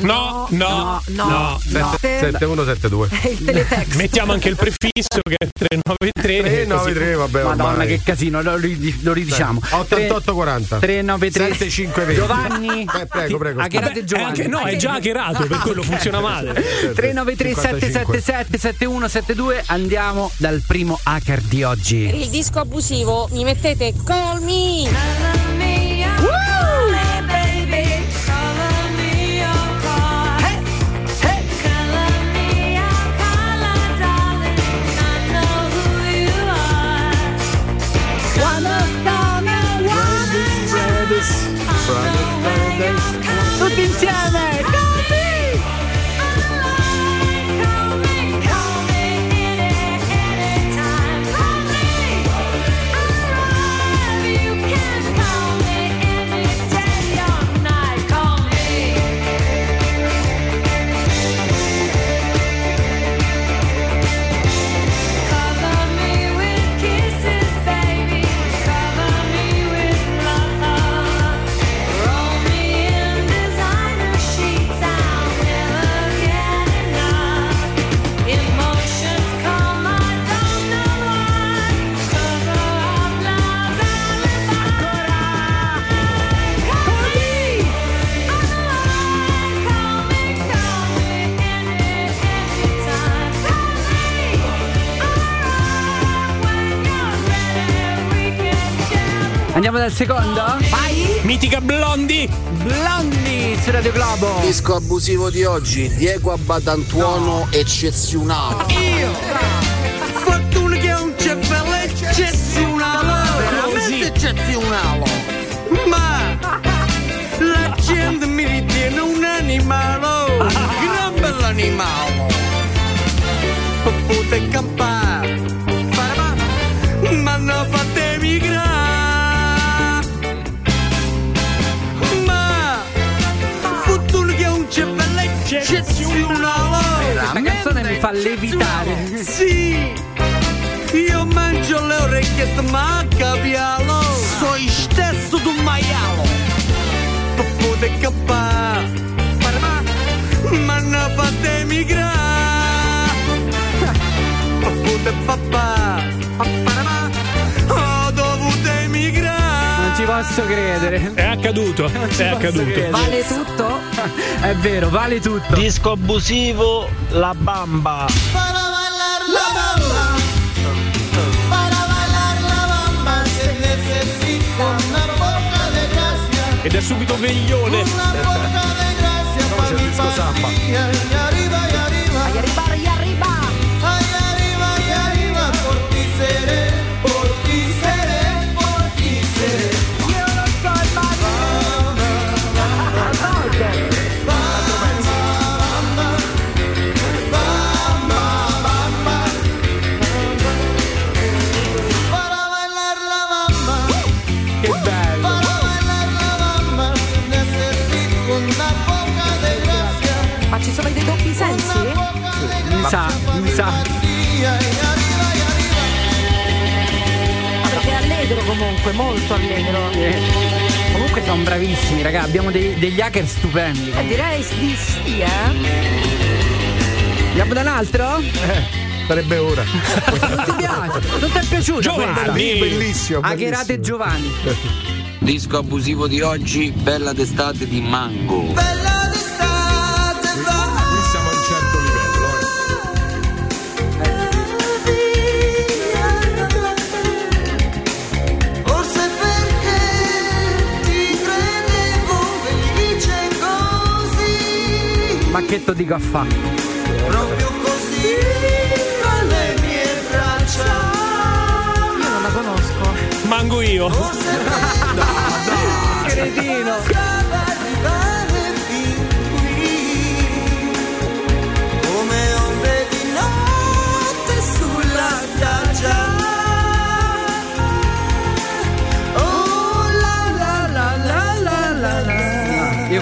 996 No, no, no. 7172. È il teletext. Mettiamo anche il prefisso che è 393. 393, vabbè, Madonna, ormai. che casino, lo, ri- lo ridiciamo. 8840. 393 7520. Giovanni. Eh, prego, prego. Hackerate Giovanni. anche- no, è già hackerato, per quello funziona male. 393 777 7172 andiamo dal primo hacker di oggi. Per il disco abusivo mi mettete Call Me. Tutti insieme! Dal secondo? Vai! Mitica Blondi! Blondi su Radio Globo! Disco abusivo di oggi, Diego Abbadantuono eccezionale. Io! Fortuna che ho un cervello eccezionale! Veramente eccezionale! Ma la gente mi ritiene un animale! Un gran bell'animale! Potete campare! Questa canzone mi fa levitare. Sì! Io mangio le orecchiette ma capialo! Sono stesso d'un maialo! Potete cappare! Ma non fate migrare! Potete papà! Ho dovuto emigrare! Non ci posso credere. È accaduto, è accaduto. credere. Vale tutto? È vero, vale tutto. Disco abusivo, la bamba. La bamba, para bailar la bamba se necesita una poca de gracia, Ed è subito veglione. una poca de gracia Ma ci sono dei doppi sensi? Mi sa, mi sa. Perché è allegro comunque, molto allegro. Comunque sono bravissimi, raga. Abbiamo dei- degli hacker stupendi. Eh, direi di sì, eh. Andiamo da un altro? Sarebbe ora. Non ti piace? Non ti è piaciuto? Giovanni. Bellissimo. Hackerate bellissimo. Giovanni. Disco abusivo di oggi, bella d'estate di Mango. Bella così, Ma che ti dico a fa? proprio così, tra le mie braccia. Io non la conosco. Mango io. Forse perché Cretino. stava arrivare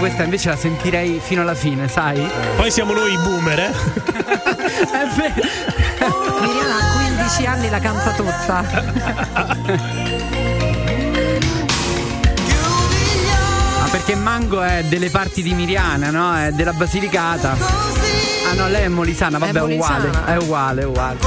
questa invece la sentirei fino alla fine, sai? Poi siamo noi i boomer, eh? È vero. Miriana a 15 anni la canta tutta. Ma perché Mango è delle parti di Miriana, no? È della Basilicata. Ah no, lei è molisana, vabbè, è uguale. molisana. È uguale, è uguale.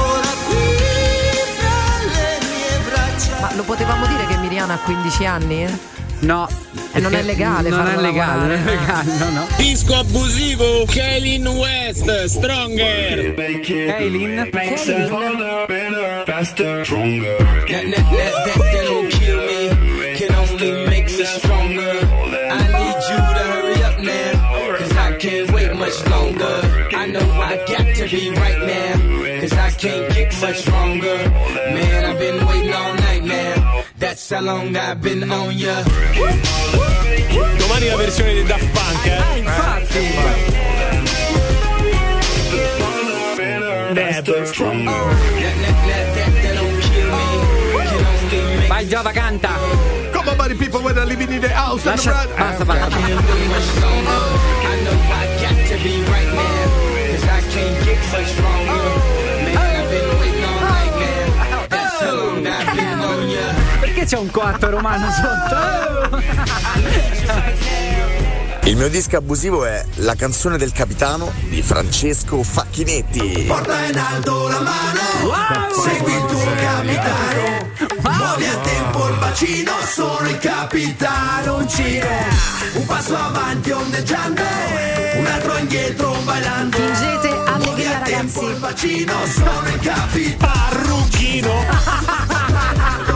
Ma lo potevamo dire che Miriana ha 15 anni? eh? No. E non è legale Non è legale, non è legale, no, no. Disco abusivo, Kaylin West, Stronger. Kaylin? Stronger. I need you to hurry up now, cause I can't wait much longer. I know I got to be right now, cause I can't get much longer. That's how long I've been on ya. Domani la versione dei Daft Punk, eh? infatti. Vai Giova, canta. Come on, buddy, people, when I live in the house. and Lascia- around- basta, basta. I know I got to be right now, cause I can't get much stronger. C'è un coatto romano sotto? Il mio disco abusivo è La canzone del capitano di Francesco Facchinetti. Porta in alto la mano, segui il tuo capitano. Muovi a tempo il bacino, sono il capitano. Un giro, un passo avanti ondeggiando, un altro indietro bailando. Fingete Muovi allegria, a tempo ragazzi. il bacino, sono il capitano. Parrucchino.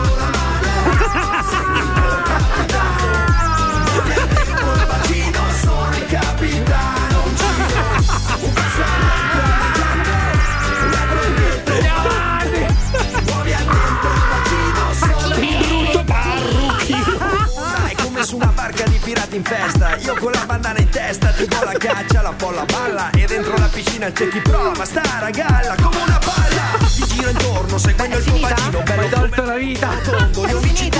festa. Io con la bandana in testa Ti do la caccia, la folla balla. E dentro la piscina c'è chi prova Sta ragalla come una palla. Ti giro intorno seguendo il tuo bacino Bello Hai tolto la vita. tondo Io vinci tu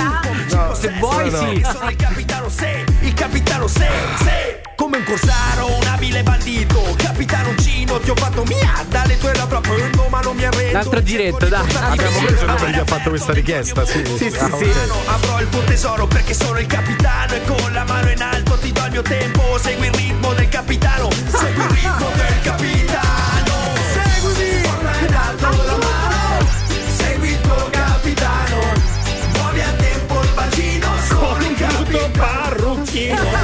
No, se vuoi sì. Sono il capitano se Il capitano se se Come un corsaro, un abile bandito Capitanoncino, ti ho fatto mia Dalle tue labbra prendo ma non mi arrendo L'altro giretto, dai. Abbiamo preso da perché ha fatto questa richiesta, sì. Sì, sì, Ah, sì. ok. Avrò il tuo tesoro perché sono il capitano E con la mano in alto ti do il mio tempo Segui il ritmo del capitano Segui il ritmo del capitano Seguimi Porta in alto la mano Segui il tuo capitano Muovi a tempo il bacino Sono il capitano Parrucchino.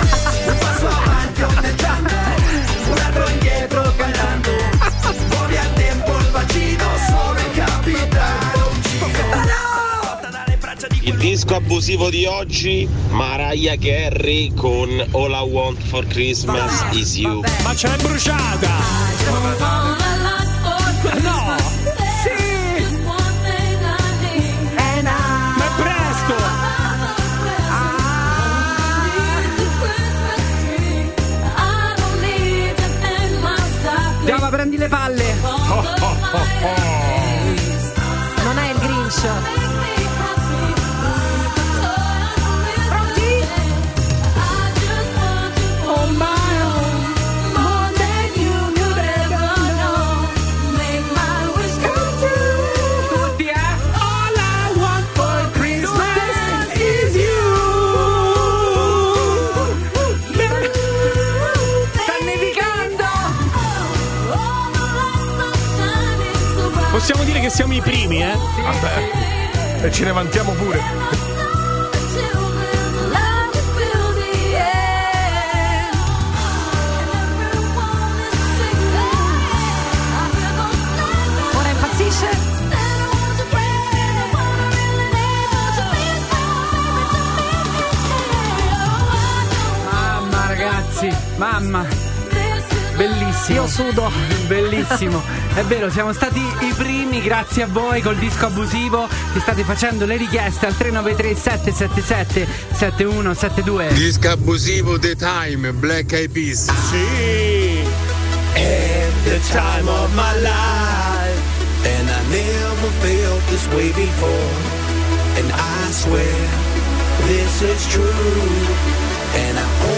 Il disco abusivo di oggi, Mariah Carey con All I Want for Christmas is You. Ma ce l'hai bruciata! No! Sì! Ma è presto! Giova, prendi le palle. Non è il Grinch. Possiamo dire che siamo i primi, eh? Vabbè. E ce ne vantiamo pure. Ora impazzisce? Mamma, ragazzi, mamma. Bellissimo. Io sudo. Bellissimo. È vero, siamo stati i primi, grazie a voi col disco abusivo che state facendo le richieste al 393 777 7172. Disco abusivo The Time, Black Eyed Peas. Sì! At the time of my life, and I never felt this way before. And I swear this is true, and I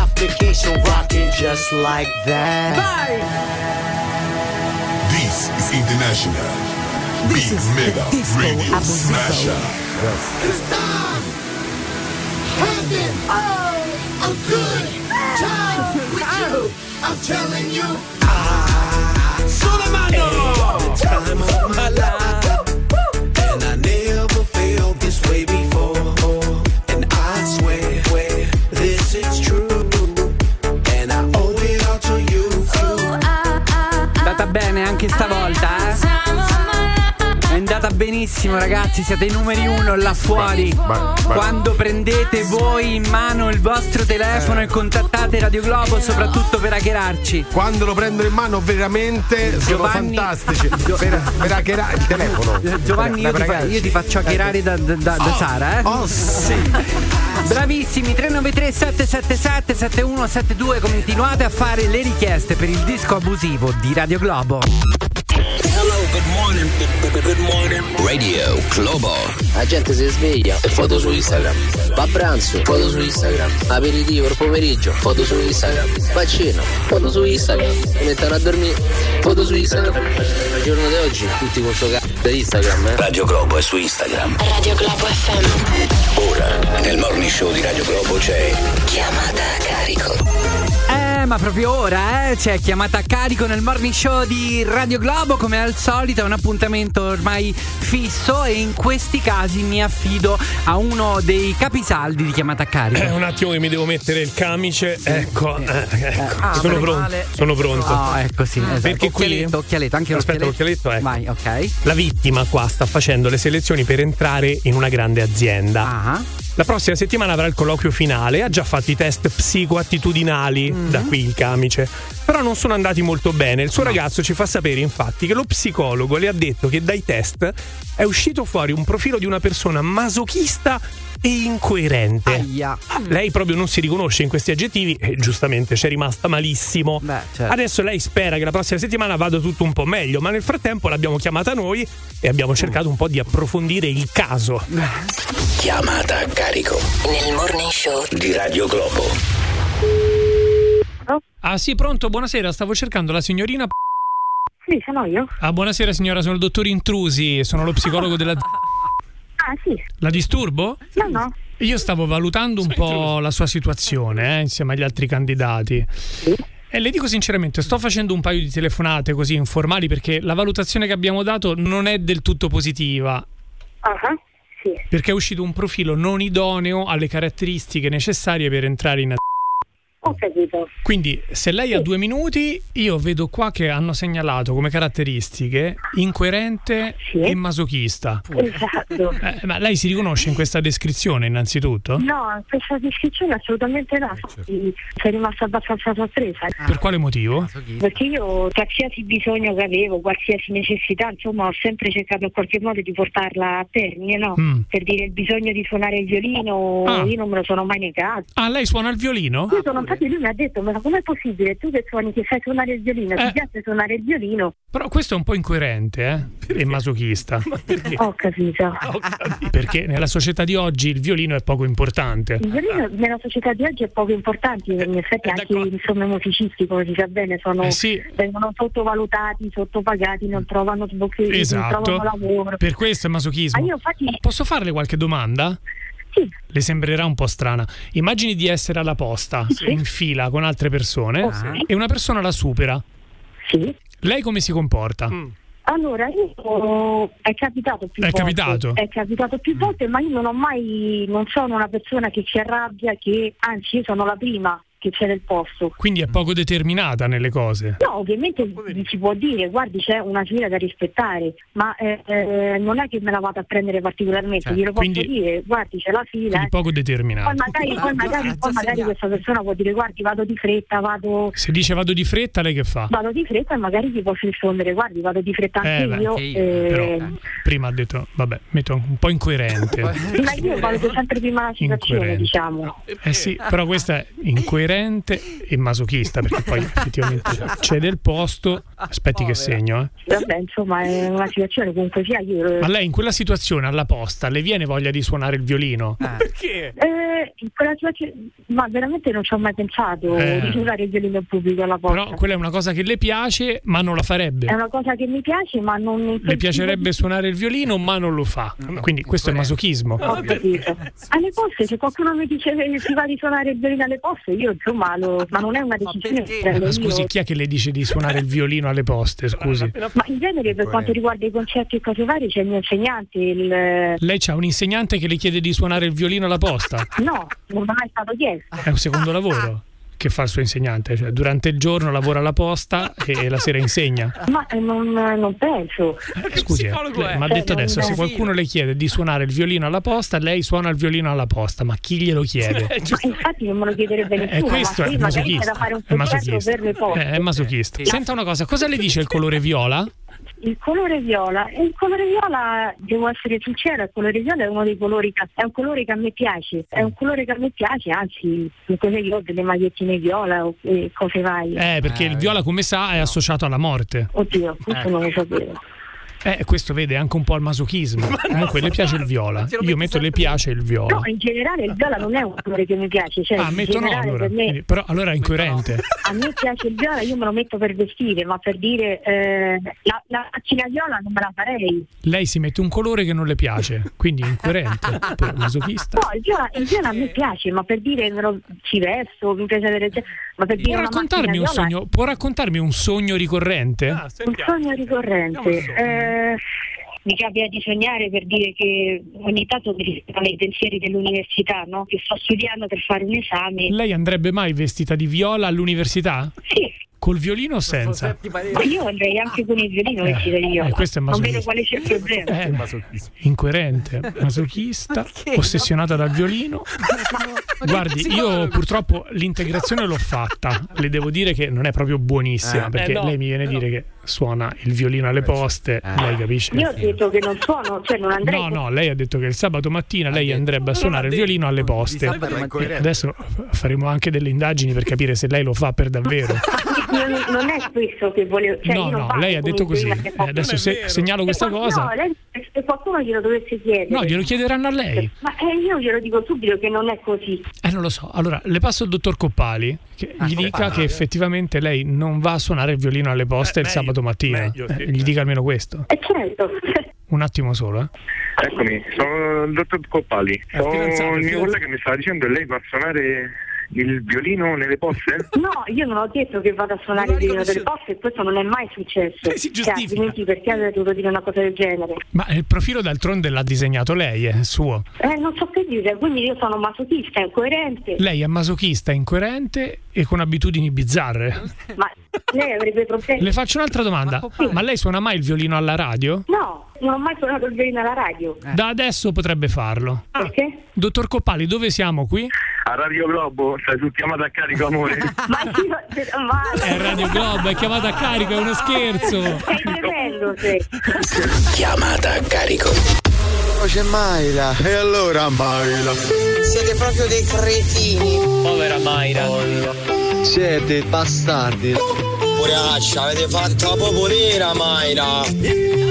application rocking just like that. This is International. Big Mega Radio Smasher. It's time having oh, a good time with you. I'm telling you. Ah, Sulla mano! Time of my life. Benissimo, ragazzi. Siete i numeri uno là fuori. ma- Quando prendete voi in mano il vostro telefono e contattate Radio Globo, soprattutto per hackerarci. Quando lo prendono in mano veramente sono Giovanni- fantastici. Per, per hackerare il telefono. Eh, Giovanni, io ti, fa- io ti faccio hackerare da, da- da- da Sara, eh? Oh sì. Bravissimi, 393 777 7172 continuate a fare le richieste per il disco abusivo di Radio Globo. Morning. Good morning. Radio Globo. La gente si sveglia e foto su Instagram. Va a pranzo, foto su Instagram. Aperitivo il pomeriggio, foto su Instagram. Va a cena, foto su Instagram. Si mettono a dormire, foto su Instagram. Al giorno di oggi tutti con sto c***o di Instagram, eh. Radio Globo è su Instagram. Radio Globo FM. Ora, nel morning show di Radio Globo c'è Chiamata a carico. Eh, ma proprio ora, eh, c'è chiamata a carico nel morning show di Radio Globo, come al solito, è un appuntamento ormai fisso e in questi casi mi affido a uno dei capisaldi di chiamata a carico. Eh, un attimo che mi devo mettere il camice. Ecco, eh, ecco. Ah, sono pronto. Sono pronto. Oh, ecco sì, esatto. Perché qui occhialetto, occhialetto, anche Aspetta, l'occhialetto. l'occhialetto, ecco. Vai, ok. La vittima qua sta facendo le selezioni per entrare in una grande azienda. Ah. La prossima settimana avrà il colloquio finale, ha già fatto i test psicoattitudinali, Mm-hmm. da qui il camice, però non sono andati molto bene. Il suo ragazzo ci fa sapere infatti che lo psicologo le ha detto che dai test è uscito fuori un profilo di una persona masochista e incoerente. Aia. Lei proprio non si riconosce in questi aggettivi e giustamente c'è rimasta malissimo. certo. Adesso lei spera che la prossima settimana vada tutto un po' meglio, ma nel frattempo l'abbiamo chiamata noi e abbiamo cercato un po' di approfondire il caso. Chiamata a carico Nel morning show. di Radio Globo. Ah sì, pronto, buonasera, stavo cercando la signorina... Sì, sono io. Ah, buonasera signora, sono il dottor Intrusi, sono lo psicologo della... Ah, sì. La disturbo? No, no. Io stavo valutando un po' la sua situazione, eh, insieme agli altri candidati. E le dico sinceramente, sto facendo un paio di telefonate così informali perché la valutazione che abbiamo dato non è del tutto positiva. Ah, sì. Perché è uscito un profilo non idoneo alle caratteristiche necessarie per entrare in Ho capito. Quindi, se lei ha due minuti, io vedo qua che hanno segnalato come caratteristiche incoerente e masochista. Esatto. Eh, ma lei si riconosce in questa descrizione, innanzitutto? No, questa descrizione assolutamente no. Sì, Sei rimasta abbastanza sorpresa. Per quale motivo? Perché io qualsiasi bisogno che avevo, qualsiasi necessità, insomma, ho sempre cercato in qualche modo di portarla a termine, no? Mm. Per dire il bisogno di suonare il violino, Ah. io non me lo sono mai negato. Ah, lei suona il violino? Io sono infatti lui mi ha detto, ma com'è possibile? Tu che suoni, che sai suonare il violino, Eh. ti piace suonare il violino? Però questo è un po' incoerente, eh? E masochista. Ho capito. Perché nella società di oggi il violino è poco importante. Il violino nella società di oggi è poco importante, in effetti anche insomma, i musicisti, come si sa bene, sono, Eh sì. vengono sottovalutati, sottopagati, non trovano sbocchetti, Esatto. non trovano lavoro. Per questo è masochismo. Ah, io infatti Posso farle qualche domanda? Sì. Le sembrerà un po' strana. Immagini di essere alla posta, in fila con altre persone, Ok. e una persona la supera. Sì. Lei come si comporta? Allora, io è capitato più È volte. capitato? È capitato più volte, ma io non ho mai, non sono una persona che si arrabbia, che anzi io sono la prima che c'è nel posto. Quindi è poco determinata nelle cose. No, ovviamente si può dire, guardi c'è una fila da rispettare, ma eh, eh, non è che me la vado a prendere particolarmente, Certo. glielo posso Quindi- dire, guardi c'è la fila. Quindi eh. poco Poi determinata. magari, poi magari, poi magari questa persona può dire guardi vado di fretta, vado, Se dice vado di fretta, lei che fa? vado di fretta e magari gli posso rispondere guardi vado di fretta anche Eh, beh, io. eh, Però prima ha detto, vabbè, metto un po' incoerente. ma io valuto sempre prima la situazione, diciamo. Eh sì, però questa è incoerente e masochista, perché poi effettivamente c'è del posto. Aspetti che segno, eh. Vabbè, insomma, è una situazione comunque sia io. Ma lei in quella situazione alla posta le viene voglia di suonare il violino? Perché? Eh, in quella situazione, ma veramente non ci ho mai pensato Eh. di usare il violino in pubblico alla posta. Però quella è una cosa che le piace, ma non la farebbe. È una cosa che mi piace, ma non Le piacerebbe suonare il violino, ma non lo fa. Quindi questo è masochismo. Ho capito. Alle poste, se qualcuno mi dice che si va di suonare il violino alle poste, io insomma lo. Ma non è una decisione che prendo Ma io. scusi, chi è che le dice di suonare il violino alle poste? Scusi. Ma in genere per quanto riguarda i concerti e cose varie c'è il mio insegnante, il. Lei c'ha un insegnante che le chiede di suonare il violino alla posta? No, non mi è mai stato chiesto. È un secondo lavoro che fa il suo insegnante. Cioè, durante il giorno lavora alla posta e la sera insegna. Ma eh, non, non penso. Scusi, eh, lei mi ha Cioè, detto non- adesso: se qualcuno le chiede di suonare il violino alla posta, lei suona il violino alla posta. Ma chi glielo chiede? Ma infatti non me lo chiederebbe È nessuno. questo, ma è masochista. È masochista. Eh, È masochista. Senta una cosa, cosa le dice il colore viola? Il colore viola, il colore viola, devo essere sincera, il colore viola è uno dei colori che è un colore che a me piace, è un colore che a me piace, anzi, comunque io ho delle magliettine viola o e cose varie. Eh, perché il viola, come sa, è associato alla morte. Oddio, questo non lo sapevo. Eh, questo vede anche un po' il masochismo. Comunque le piace il viola. Io metto le piace il viola. No, in generale il viola non è un colore che mi piace, cioè Ah, metto no allora. per me Quindi- però allora è incoerente. a me piace il viola, io me lo metto per vestire, ma per dire eh, la, la macchina viola non me la farei. Lei si mette un colore che non le piace, quindi è incoerente. È masochista. No, il viola, il viola a me piace, ma per dire me lo, ci vesto, mi piace avere ma per dire Può raccontarmi, un viola sogno, può raccontarmi un sogno ricorrente? Un sogno ricorrente. Eh, mi capita di sognare per dire che ogni tanto mi rispetto i pensieri dell'università, no? Che sto studiando per fare un esame. Lei andrebbe mai vestita di viola all'università? Sì. Col violino o senza? Ma io andrei anche con il violino vestita di viola. eh, questo è non vedo quale sia il problema. Eh, incoerente, masochista, ossessionata dal violino. Guardi, io purtroppo l'integrazione l'ho fatta. Le devo dire che non è proprio buonissima Eh. perché Eh, no. lei mi viene a dire che suona il violino alle poste. Lei capisce? Io ho detto che non suono, cioè non andrei No, no, lei ha detto che il sabato mattina lei andrebbe a suonare il violino alle poste. Adesso faremo anche delle indagini per capire se lei lo fa per davvero. Non, non è questo che volevo. Cioè No, no, lei ha detto così. Eh, adesso se- segnalo questa Se qual- cosa. No, lei, se qualcuno glielo dovesse chiedere. No, glielo chiederanno a lei. Ma eh, io glielo dico subito che non è così. Eh, non lo so. Allora, le passo il dottor Coppali che gli dica che effettivamente lei non va a suonare il violino alle poste il sabato mattina. Eh, gli dica almeno questo. E certo. Un attimo solo, eh. Eccomi, sono il dottor Coppali. Sono il mio collega mi stava dicendo che lei va a suonare il violino nelle poste? No, io non ho detto che vado a suonare il violino delle poste e questo non è mai successo. si Cioè, altrimenti perché avrei dovuto dire una cosa del genere? Ma il profilo d'altronde l'ha disegnato lei, è suo. Eh, non so che dire, quindi io sono masochista, incoerente. Lei è masochista, incoerente e con abitudini bizzarre. Ma lei avrebbe problemi? Le faccio un'altra domanda. Ma lei suona mai il violino alla radio? No, non ho mai suonato il violino alla radio. Da adesso potrebbe farlo. Perché? Dottor Coppali, dove siamo qui? A Radio Globo, stai su chiamata a carico amore. Ma io, ma È Radio Globo, è chiamata a carico, è uno scherzo. sei tremendo, sei. Chiamata a carico. C'è Maila. E allora Maila? Siete proprio dei cretini. Povera Maila. Siete bastardi. Poraccia, avete fatto la popoliera, Maira.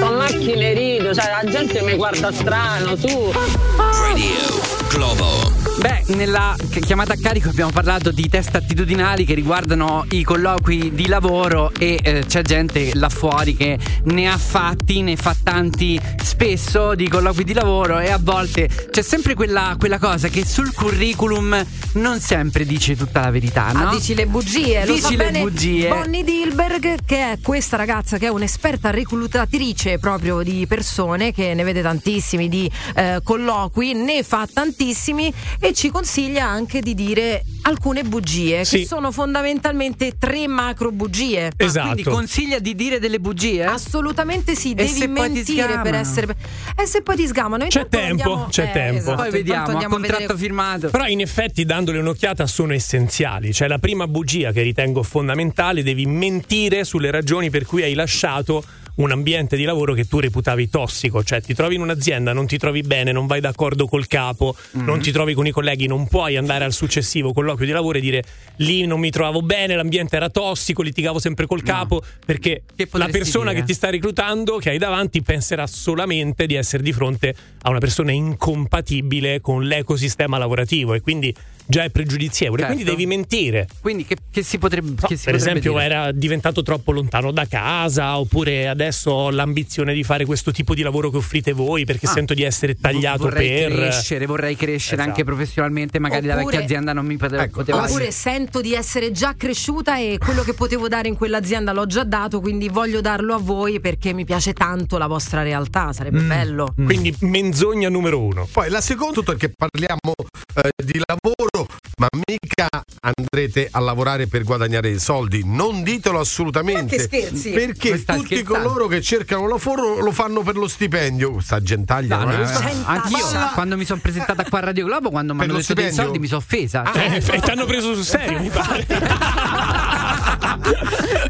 Con macchine rido, cioè la gente mi guarda strano, su. Radio Globo. Beh, nella chi- chiamata a carico abbiamo parlato di test attitudinali che riguardano i colloqui di lavoro e eh, c'è gente là fuori che ne ha fatti, ne fa tanti spesso di colloqui di lavoro e a volte c'è sempre quella, quella cosa che sul curriculum non sempre dice tutta la verità, no? Ah, dici le bugie, lo Dici sa le bene bugie. Bonnie Dilberg, che è questa ragazza che è un'esperta reclutatrice proprio di persone, che ne vede tantissimi di eh, colloqui, ne fa tantissimi e e ci consiglia anche di dire alcune bugie Sì. che sono fondamentalmente tre macro bugie. Esatto. Quindi consiglia di dire delle bugie? Assolutamente sì, E devi se poi ti mentire per essere E se poi ti sgamano C'è tempo, andiamo- c'è eh, tempo. esatto, Poi vediamo, a contratto vedere firmato. Però in effetti dandole un'occhiata sono essenziali. Cioè la prima bugia che ritengo fondamentale, devi mentire sulle ragioni per cui hai lasciato un ambiente di lavoro che tu reputavi tossico, cioè ti trovi in un'azienda, non ti trovi bene, non vai d'accordo col capo, Mm-hmm. non ti trovi con i colleghi, non puoi andare al successivo colloquio di lavoro e dire lì non mi trovavo bene, l'ambiente era tossico, litigavo sempre col capo, perché la persona dire? che ti sta reclutando, che hai davanti, penserà solamente di essere di fronte a una persona incompatibile con l'ecosistema lavorativo e quindi già è pregiudizievole, Certo. quindi devi mentire. Quindi che, che si potrebbe, che si per potrebbe esempio, dire? era diventato troppo lontano da casa, oppure adesso ho l'ambizione di fare questo tipo di lavoro che offrite voi perché Ah. sento di essere tagliato vorrei per. crescere, vorrei crescere Esatto. anche professionalmente, magari la Oppure- vecchia azienda non mi poteva, poteva Oppure sento di essere già cresciuta e quello che potevo dare in quell'azienda l'ho già dato, quindi voglio darlo a voi perché mi piace tanto la vostra realtà, sarebbe bello. Quindi menzogna numero uno. Poi la seconda, tutto perché parliamo eh, di lavoro, ma mica andrete a lavorare per guadagnare soldi. Non ditelo assolutamente. Ma che scherzi? Perché tutti scherzando? Coloro che cercano lavoro lo fanno per lo stipendio. Sta gentaglia, No, non no, è? eh, anch'io quando mi sono presentata qua a Radio Globo quando mi hanno lo detto dei stipendio? soldi mi sono offesa Ah, Cioè, Eh, e ti hanno preso sul serio, mi pare.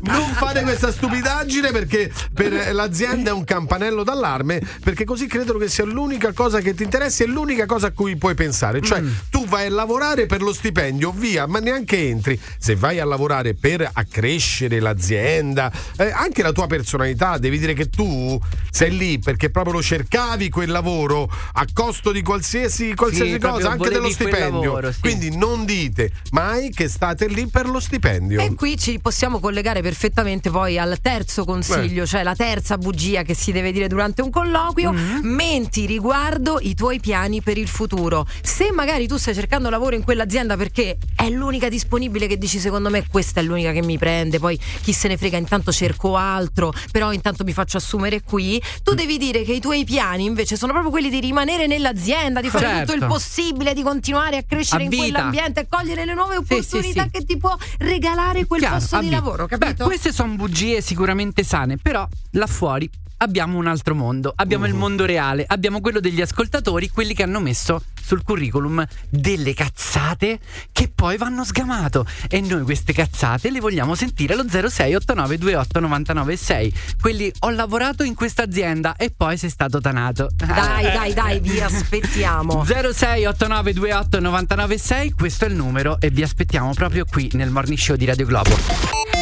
non fare questa stupidaggine perché per l'azienda è un campanello d'allarme perché così credono che sia l'unica cosa che ti interessa e l'unica cosa a cui puoi pensare. Cioè tu vai a lavorare per lo stipendio via ma neanche entri. Se vai a lavorare per accrescere l'azienda eh, anche la tua personalità devi dire che tu sei lì perché proprio lo cercavi quel lavoro a costo di qualsiasi, qualsiasi Sì, cosa anche dello stipendio. lavoro, sì. quindi non dite mai che state lì per lo stipendio. E qui ci possiamo collegare perfettamente poi al terzo consiglio, cioè la terza bugia che si deve dire durante un colloquio, menti riguardo i tuoi piani per il futuro. Se magari tu stai cercando lavoro in quell'azienda perché è l'unica disponibile che dici secondo me questa è l'unica che mi prende, poi chi se ne frega intanto cerco altro, però intanto mi faccio assumere qui, tu devi dire che i tuoi piani invece sono proprio quelli di rimanere nell'azienda, di fare Certo. tutto il possibile, di continuare a crescere A in vita. quell'ambiente e cogliere le nuove Sì, sì, opportunità sì. che ti può regalare quel Chiaro, posto di lavoro, Beh, capito? queste sono bugie sicuramente sane, però là fuori abbiamo un altro mondo. Abbiamo Uh. il mondo reale, abbiamo quello degli ascoltatori, quelli che hanno messo sul curriculum delle cazzate che poi vanno sgamato. E noi queste cazzate le vogliamo sentire allo 0689289996. Quelli ho lavorato in questa azienda e poi sei stato tanato. Dai, dai, dai, vi aspettiamo. 0689289996, questo è il numero e vi aspettiamo proprio qui nel morning show di Radio Globo.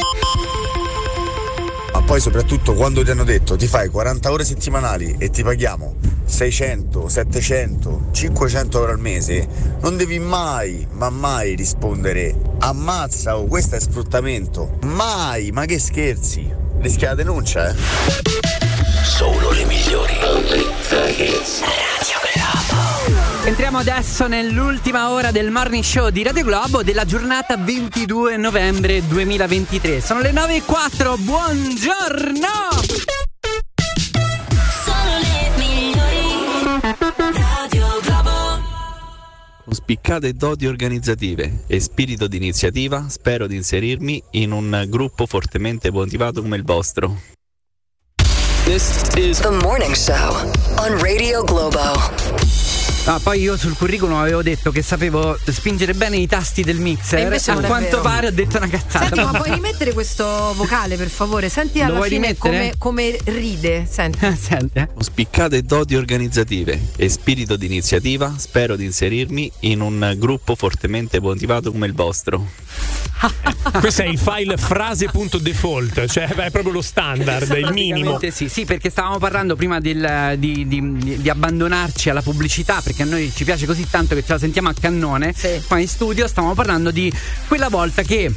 Poi soprattutto quando ti hanno detto ti fai 40 ore settimanali e ti paghiamo 600, 700, 500 euro al mese, non devi mai, ma mai rispondere ammazza o questo è sfruttamento. Mai, ma che scherzi? Rischi la denuncia, eh? Solo le migliori. Entriamo adesso nell'ultima ora del morning show di Radio Globo della giornata 22 novembre 2023. Sono le 9 e 4, buongiorno! Sono le migliori. Radio Globo. Con spiccate doti organizzative e spirito di iniziativa spero di inserirmi in un gruppo fortemente motivato come il vostro. The Morning Show on Radio Globo. Ah, poi io sul curriculum avevo detto che sapevo spingere bene i tasti del E mixer. invece A quanto pare ho detto una cazzata. Senti, ma puoi rimettere questo vocale per favore? Senti Lo alla vuoi fine come, rimettere? come ride. Senti. Senti. Con spiccate doti organizzative e spirito di iniziativa spero di inserirmi in un gruppo fortemente motivato come il vostro. Questo è il file frase.default, cioè è proprio lo standard, il minimo. Sì, sì, perché stavamo parlando prima del- di, di- di abbandonarci alla pubblicità, perché a noi ci piace così tanto che ce la sentiamo a cannone. Qua in studio stavamo parlando di quella volta che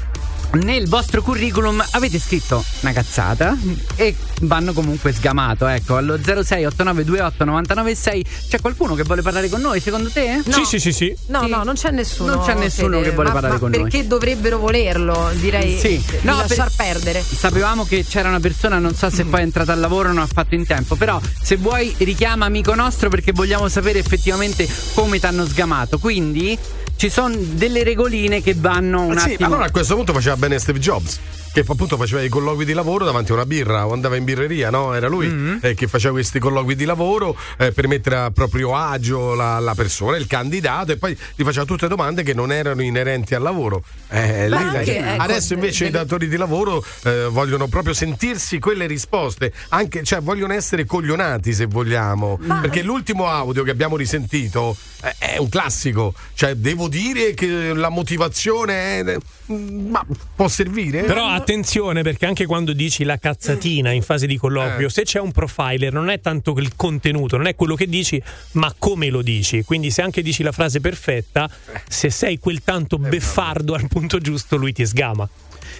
nel vostro curriculum avete scritto una cazzata e vanno comunque sgamato. Ecco, allo 0689289996 c'è qualcuno che vuole parlare con noi, secondo te? No. Sì, sì, sì, sì. No, no, non c'è nessuno. Non c'è nessuno Fede. che vuole Ma- parlare ma con noi. Perché dovrebbero volerlo? Direi Sì. No, lasciar per- perdere. Sapevamo che c'era una persona, non so se poi è entrata al lavoro o non ha fatto in tempo, però se vuoi richiama amico nostro perché vogliamo sapere effettivamente come ti hanno sgamato. Quindi ci sono delle regoline che vanno un sì, attimo. allora a questo punto faceva bene Steve Jobs. Che appunto faceva i colloqui di lavoro davanti a una birra o andava in birreria, no? Era lui Mm-hmm. eh, che faceva questi colloqui di lavoro eh, per mettere a proprio agio la, la persona, il candidato, e poi gli faceva tutte domande che non erano inerenti al lavoro. Eh, lì- anche, ecco, adesso invece delle- i datori di lavoro eh, vogliono proprio sentirsi quelle risposte, anche, cioè vogliono essere coglionati se vogliamo. Perché l'ultimo audio che abbiamo risentito eh, è un classico, cioè devo dire che la motivazione è. Ma può servire? Però attenzione perché anche quando dici la cazzatina in fase di colloquio, Eh. se c'è un profiler non è tanto il contenuto, non è quello che dici, ma come lo dici. Quindi se anche dici la frase perfetta, se sei quel tanto beffardo al punto giusto, lui ti sgama.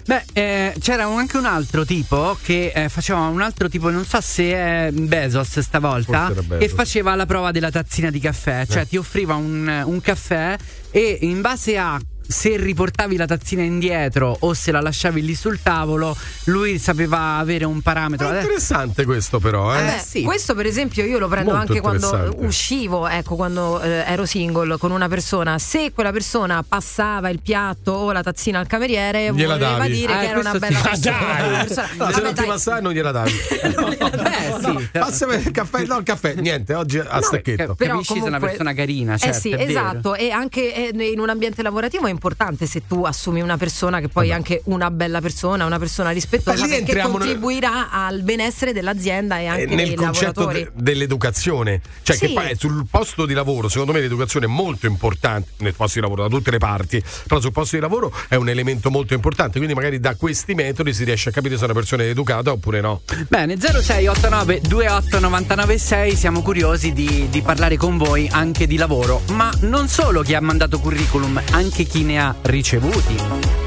Beh, eh, c'era un- anche un altro tipo che eh, faceva un altro tipo, non so se è Bezos stavolta, che faceva la prova della tazzina di caffè, cioè Eh. ti offriva un, un caffè e in base a se riportavi la tazzina indietro o se la lasciavi lì sul tavolo, lui sapeva avere un parametro. È interessante questo, però. Eh? Beh, sì. Questo per esempio io lo prendo Molto anche quando uscivo, ecco, quando eh, ero single con una persona. Se quella persona passava il piatto o la tazzina al cameriere, Gliela voleva davi. dire Ah, che era una bella sì. persona. Ah, dai! una persona- No, Vabbè, se non ti dai. passava non gliela davi. Sì, però- Passami il caffè, no, il caffè, niente, oggi a stacchetto. Però Capisci, sei una comunque- persona carina, certo, eh sì, è esatto. E anche eh, in un ambiente lavorativo è importante se tu assumi una persona che poi è anche una bella persona, una persona rispettosa, lì perché entriamo nel- contribuirà al benessere dell'azienda e anche Eh, nel dei concetto lavoratori. de- dell'educazione, cioè Sì. che poi sul posto di lavoro, secondo me l'educazione è molto importante nel posto di lavoro da tutte le parti, però sul posto di lavoro è un elemento molto importante, quindi magari da questi metodi si riesce a capire se una persona è educata oppure no. Bene, 0689 28996 siamo curiosi di, di parlare con voi anche di lavoro, ma non solo chi ha mandato curriculum, anche chi ne ha ricevuti.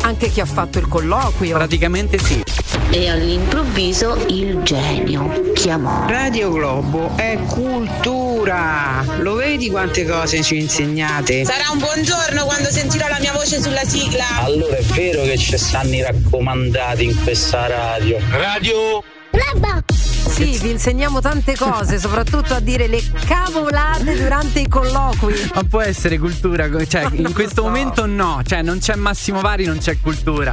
Anche chi ha fatto il colloquio. Praticamente sì. E all'improvviso il genio chiamò. Radio Globo è cultura. Lo vedi quante cose ci insegnate? Sarà un buongiorno quando sentirò la mia voce sulla sigla. Allora è vero che ci stanno i raccomandati in questa radio. Radio Sì, vi insegniamo tante cose, soprattutto a dire le cavolate durante i colloqui. Ma può essere cultura, cioè in questo momento no, cioè non c'è Massimo Vari, non c'è cultura.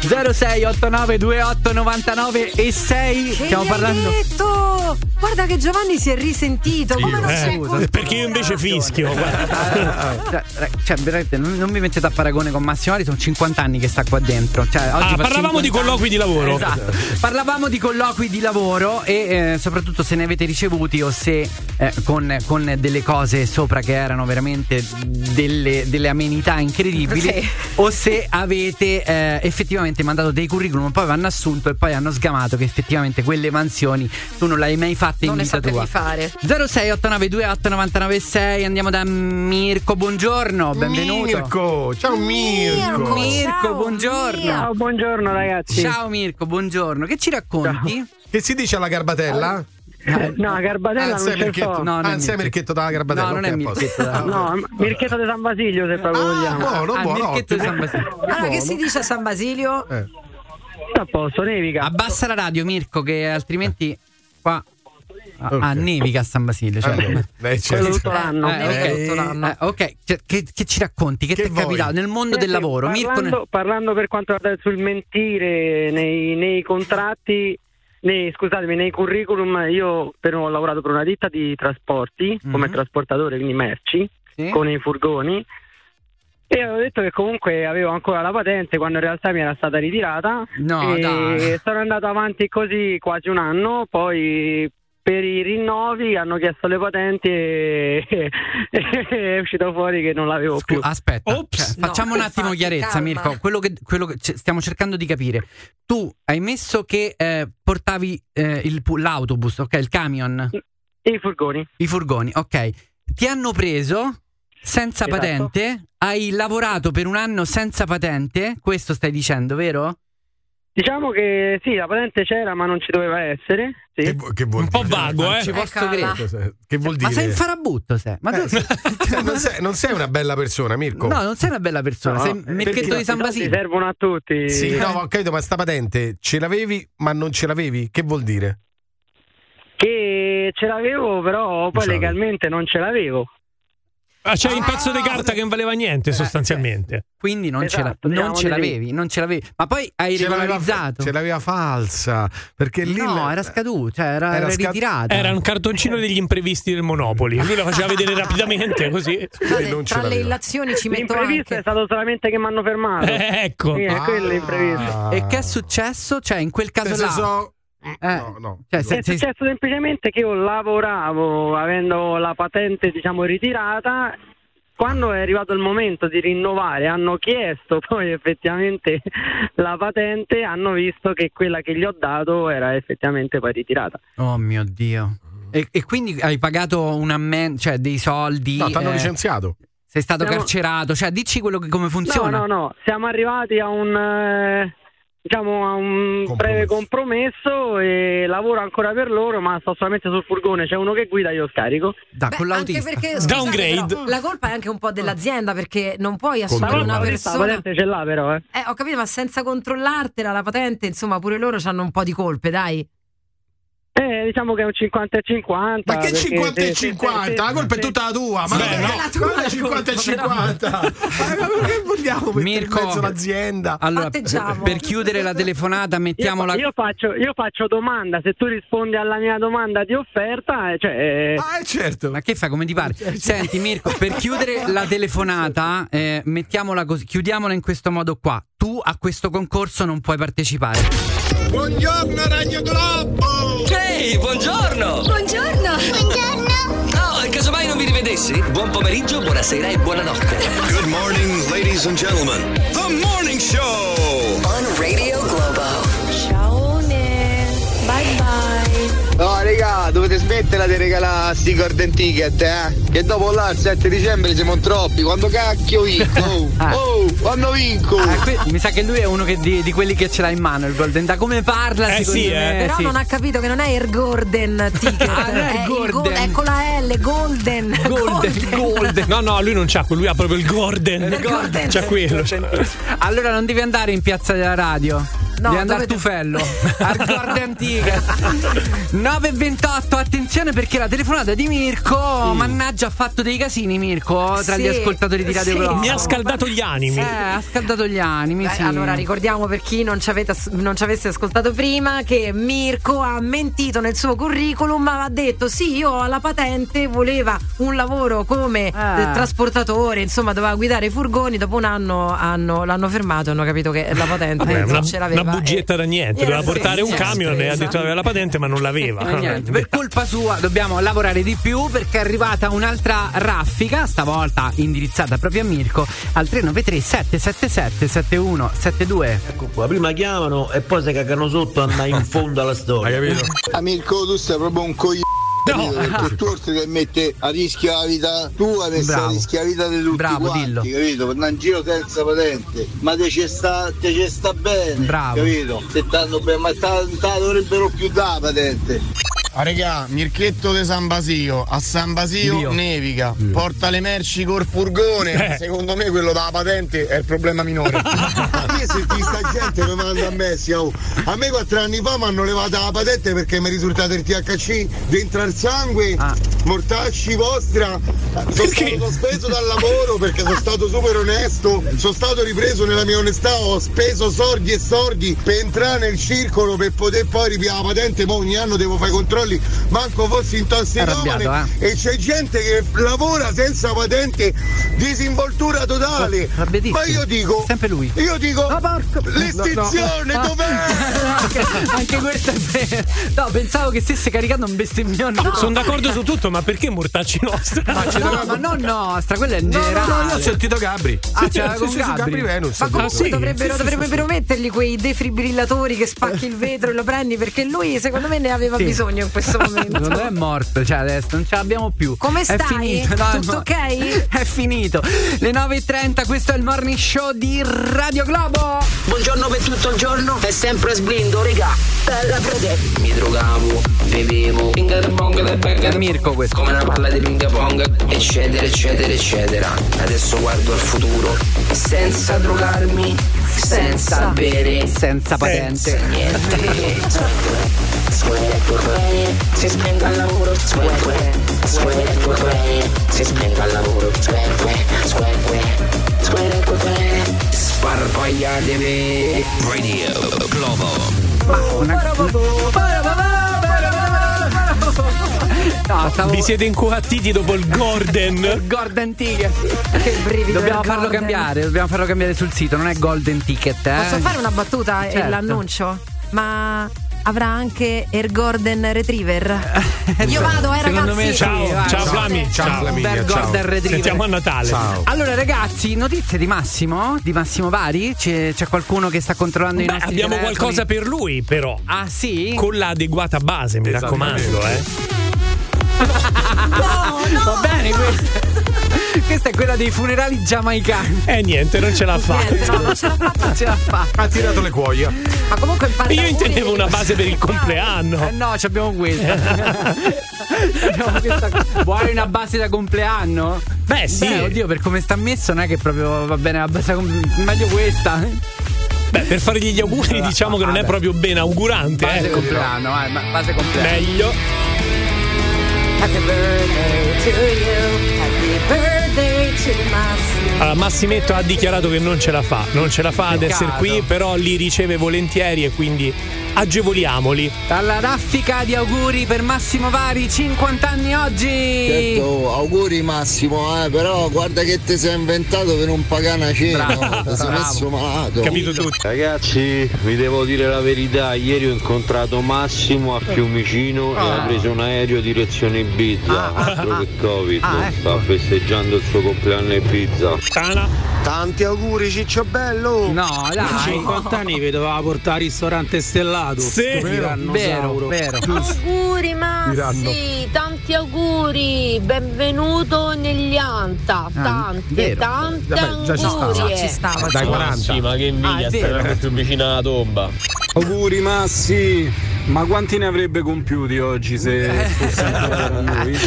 0689 28 99 e 6 Che stiamo gli hai parlando detto? Guarda che Giovanni si è risentito. Come non c'è Eh, cultura? perché io invece fischio. Cioè, cioè, veramente non, non mi mettete a paragone con Massimo Vari, sono 50 anni che sta qua dentro. Cioè, oggi Ah, parlavamo 50 di colloqui di lavoro. Esatto. Parlavamo di colloqui di lavoro e eh, soprattutto se ne avete ricevuti o se eh, con, con delle cose sopra che erano veramente delle, delle amenità incredibili Sì. o se avete eh, effettivamente mandato dei curriculum, poi vanno assunto e poi hanno sgamato che effettivamente quelle mansioni tu non l'hai mai fatta in Non ne vita tua. fare. 0689289996 andiamo da Mirko, buongiorno, benvenuto. Mirko, ciao Mirko. Mirko, buongiorno. Ciao, buongiorno ragazzi. Ciao Mirko, buongiorno. Che ci racconti? Che si dice alla garbatella? No, Garbatella Ah, non c'è Mirchetto, so. No, non è ah, Mirchetto. Dalla garbatella. No, non è. Mirchetto dalla- No, Mirchetto di San Basilio se proprio vogliamo. buono, Ah, buono, Mirchetto di. San Basilio. Allora, che si dice a San Basilio? Eh. A posto, nevica. Abbassa la radio, Mirko, che altrimenti qua ah, ah, nevica a San Basilio. Cioè, Eh, eh, certo. Tutto l'anno. Eh, Nevica ok. tutto l'anno. Eh, ok, Cioè, che, che ci racconti? Che, Che ti è capitato nel mondo del Eh, lavoro? Mirko, parlando, ne- parlando per quanto riguarda sul mentire nei, nei contratti, nei, scusatemi, nei curriculum, io per- ho lavorato per una ditta di trasporti come Mhm. trasportatore, quindi merci, Sì? con i furgoni. E avevo detto che comunque avevo ancora la patente quando in realtà mi era stata ritirata. No, e dai. sono andato avanti così quasi un anno, poi per i rinnovi hanno chiesto le patenti e è uscito fuori che non l'avevo più. Scu- aspetta, Ops. cioè, No, facciamo un attimo infatti, chiarezza, calma. Mirko. Quello che, quello che c- stiamo cercando di capire. Tu hai messo che eh, portavi eh, il l'autobus, ok? Il camion, E i furgoni. i furgoni, ok. Ti hanno preso senza Esatto. patente, hai lavorato per un anno senza patente, questo stai dicendo, vero? Diciamo che sì, la patente c'era, ma non ci doveva essere. Sì. Che, vu- che vuol Un po' dire? vago, eh? ci posso Eccola. credere. Che vuol dire? Ma sei in farabutto, sei. Ma tu Eh, non, sei, non sei una bella persona, Mirko. No, non sei una bella persona, No, sei eh, Mirchetto perché di San Basilio. servono a tutti. Sì, no, ho capito, ma sta patente ce l'avevi, ma non ce l'avevi? Che vuol dire? Che ce l'avevo, però poi legalmente non ce l'avevo. Ah, c'è un pezzo di carta che non valeva Eh, niente, sostanzialmente. Quindi non, ce, la- Esatto, non ce l'avevi, non ce l'avevi. Ma poi hai Ce l'aveva, regolarizzato. ce l'aveva falsa. Perché lì. no, le- era scaduto, cioè era, Era era sca- ritirata. Era un cartoncino degli imprevisti del Monopoli. Lui lo faceva vedere rapidamente, così. Scusate, non ce tra le l'aveva. illazioni ci metto L'imprevisto è anche. stato solamente che mi hanno fermato. Eh, ecco. Sì, è Ah. quello l'imprevisto. E che è successo? Cioè, in quel caso Nel là. senso- Eh, No, no. cioè, È se- se- successo semplicemente che io lavoravo avendo la patente diciamo ritirata. Quando è arrivato il momento di rinnovare, hanno chiesto poi effettivamente la patente, hanno visto che quella che gli ho dato era effettivamente poi ritirata. Oh mio Dio. E, e quindi hai pagato un ammenda, cioè dei soldi. No, ti hanno eh, licenziato. Sei stato Siamo- carcerato, cioè dici quello che, come funziona. No, no, no, siamo arrivati a un eh, diciamo a un Compromesso. breve compromesso e lavoro ancora per loro, ma sto solamente sul furgone, c'è uno che guida, io scarico. Da, Beh, con anche l'autista. perché scusate, Downgrade. però, la colpa è anche un po' dell'azienda perché non puoi assumere una La persona. patente ce l'ha però, eh. Eh, ho capito, ma senza controllartela la patente, insomma, pure loro hanno un po' di colpe, dai. Eh, diciamo che è un 50 e 50. Ma che perché 50 e se- se- 50? se- La colpa è tutta la tua. Ma Beh, non no. è la tua, la è 50 e colpa, 50. Ma che vogliamo mettere Mirko- in mezzo l'azienda? Allora, per chiudere la telefonata, Io, mettiamo la. io faccio, io faccio domanda, se tu rispondi alla mia domanda di offerta, eh, cioè, eh, Ah, certo. Ma che fai come ti pare? Senti Mirko, per chiudere la telefonata, eh, mettiamola così, chiudiamola in questo modo qua. Tu a questo concorso non puoi partecipare. Buongiorno Radio Globo! Ehi, buongiorno! Buongiorno. Buongiorno. No, e casomai non vi rivedessi? Buon pomeriggio, buonasera e buonanotte. Good morning, ladies and gentlemen. The Morning Show! On Radio raga, dovete smetterla di regalare sti golden ticket, eh? Che dopo là il 7 dicembre siamo troppi. Quando cacchio vinco? Oh, Ah. oh, quando vinco? Ah, que- mi sa che lui è uno che di, di quelli che ce l'ha in mano il Golden. Da come parla, Eh sì, me, eh. Però sì. non ha capito che non è il Golden Ticket, Ah, è Golden. Con la L, Golden. Golden, Golden. No, no, lui non c'ha, quello, lui ha proprio il Gordon. Il Gordon. C'ha quello. Allora non devi andare in piazza della radio. No, devi andare a dove- Tufello al Guardia Antica 9.28 attenzione perché la telefonata di Mirko mannaggia ha fatto dei casini Mirko tra Sì, gli ascoltatori di Radio sì. Globo Mi ha scaldato gli animi. eh, ha scaldato gli animi Eh, sì. Allora ricordiamo per chi non ci, avete non ci avesse ascoltato prima che Mirko ha mentito nel suo curriculum, ma ha detto sì, io ho la patente, voleva un lavoro come Ah. eh, trasportatore, insomma doveva guidare i furgoni, dopo un anno hanno- l'hanno fermato e hanno capito che la patente Vabbè, non una, ce l'aveva. una bugietta e- da niente. era Doveva portare un camion e ha detto aveva la patente, ma non l'aveva. Eh, niente, per colpa sua dobbiamo lavorare di più perché è arrivata un'altra raffica, stavolta indirizzata proprio a Mirko, al 393 777 7172. Ecco qua, prima chiamano e poi si cagano sotto andare in fondo alla storia. Hai capito? Amico, tu sei proprio un coglione. No. Perché tu oltre che mette a rischio la vita tua, hai messo a rischio la vita di tutti Bravo, quanti, dillo. capito? Per andare in giro senza patente. Ma te ci sta, te ci sta bene, Bravo. capito? Se t'hanno bene, ma te te la dovrebbero più dare la patente. Ah regà, Mirchetto di San Basio, a San Basio Dio. nevica, porta le merci col furgone, Eh. secondo me quello della patente è il problema minore. Io senti sta gente mi manda a Messi, oh. a me quattro anni fa mi hanno levato la patente perché mi è risultato il THC dentro al sangue, Ah. mortacci vostra, sono stato sospeso dal lavoro perché sono stato super onesto, sono stato ripreso nella mia onestà, ho speso sordi e sordi per entrare nel circolo per poter poi ripiare la patente, ma ogni anno devo fare i controlli, manco fossi intossicomane Arrabbiato, e c'è gente che lavora senza patente, disinvoltura totale. Arrabbiatissimo. Ma io dico, Sempre lui. io dico, No, porco- l'estinzione No, no. dov'è? anche, anche questo è vero. No, pensavo che stesse caricando un bestemmione. No, Sono d'accordo su tutto, ma perché mortacci nostra? no, ma non nostra, quella è in No, no, generale. no, io ho sentito Gabri. Ah, c'era Sì, con sì, su Gabri. Gabri Venus. Ma comunque Ah, sì? dovrebbero, Sì, sì, dovrebbero mettergli quei defibrillatori che spacchi il vetro e lo prendi perché lui secondo me ne aveva Sì. bisogno in questo momento. Non è morto, cioè adesso non ce l'abbiamo più. Come È stai? finito. Tutto no, ok? È finito. Le 9.30, questo è il morning show di Radio Globo. Buongiorno per tutto il giorno e sempre sblindo, regà. Bella prete. Mi drogavo, bevevo, pinga da pong da È Mirko questo. come una palla di ping pong, eccetera, eccetera, eccetera. Adesso guardo al futuro senza drogarmi, senza bere, senza patente. niente. Si spenga al lavoro, square, square, si spenga al lavoro, square, square, square, sparpagliatevi. Radio Globo. No, stavo... Vi siete incuattiti dopo il Gordon? Golden Ticket. Che brivido. Dobbiamo del farlo Golden. cambiare, dobbiamo farlo cambiare sul sito, non è Golden Ticket, eh. Posso fare una battuta e Certo. l'annuncio? Ma avrà anche Air Gordon Retriever? Io vado, eh Secondo ragazzi. me sì, Ciao, vai. ciao Flami. Ciao, Flaminia, ciao. Golden Retriever. Sentiamo a Natale. Ciao. Allora ragazzi, notizie di Massimo, di Massimo Vari? C'è, c'è qualcuno che sta controllando i Beh, nostri abbiamo telefoni? qualcosa per lui, però. Ah sì? Con l'adeguata base, mi raccomando, eh. Va bene questa. Questa è quella dei funerali giamaicani. Eh niente, non ce l'ha fatta. Niente, no, non ce l'ha fatta. Non ce l'ha fatta. Ha tirato le cuoia. Ma comunque in Io intendevo una base per il compleanno. Eh no, ci abbiamo questa. Abbiamo questa. Vuoi una base da compleanno? Beh, sì. Beh, oddio, per come sta messo non è che proprio va bene la base da compleanno. Meglio questa. Beh, per fargli gli auguri diciamo che non è proprio ben augurante. Base Eh. compleanno, vai, ma- base compleanno. Meglio. Happy birthday to you. Happy birthday. Allora, Massimetto ha dichiarato che non ce la fa, non ce la fa ad essere qui, però li riceve volentieri e quindi agevoliamoli. Dalla raffica di auguri per Massimo Vari, 50 anni oggi. Certo, auguri Massimo, eh, però guarda che ti sei inventato per un pagana cena, Bravo, ti sei messo malato. Capito tutti? Ragazzi, vi devo dire la verità, ieri ho incontrato Massimo a Fiumicino e ha preso un aereo direzione Ibiza, altro che Covid, Ah, ecco. sta festeggiando il suo compleanno a Ibiza. Tana. Tanti auguri Ciccio Bello! No, dai. 50 anni vi doveva portare al ristorante stellato. Sì. Vero, vero. Auguri Diranno. Massi, tanti auguri, benvenuto negli Anta, tante, vero. tante Vabbè, già ci stava. Ci stava. Dai 40. ma che Ah, invidia è stare vero. più vicino alla tomba. Auguri Massi, ma quanti ne avrebbe compiuti oggi se fosse ancora noi?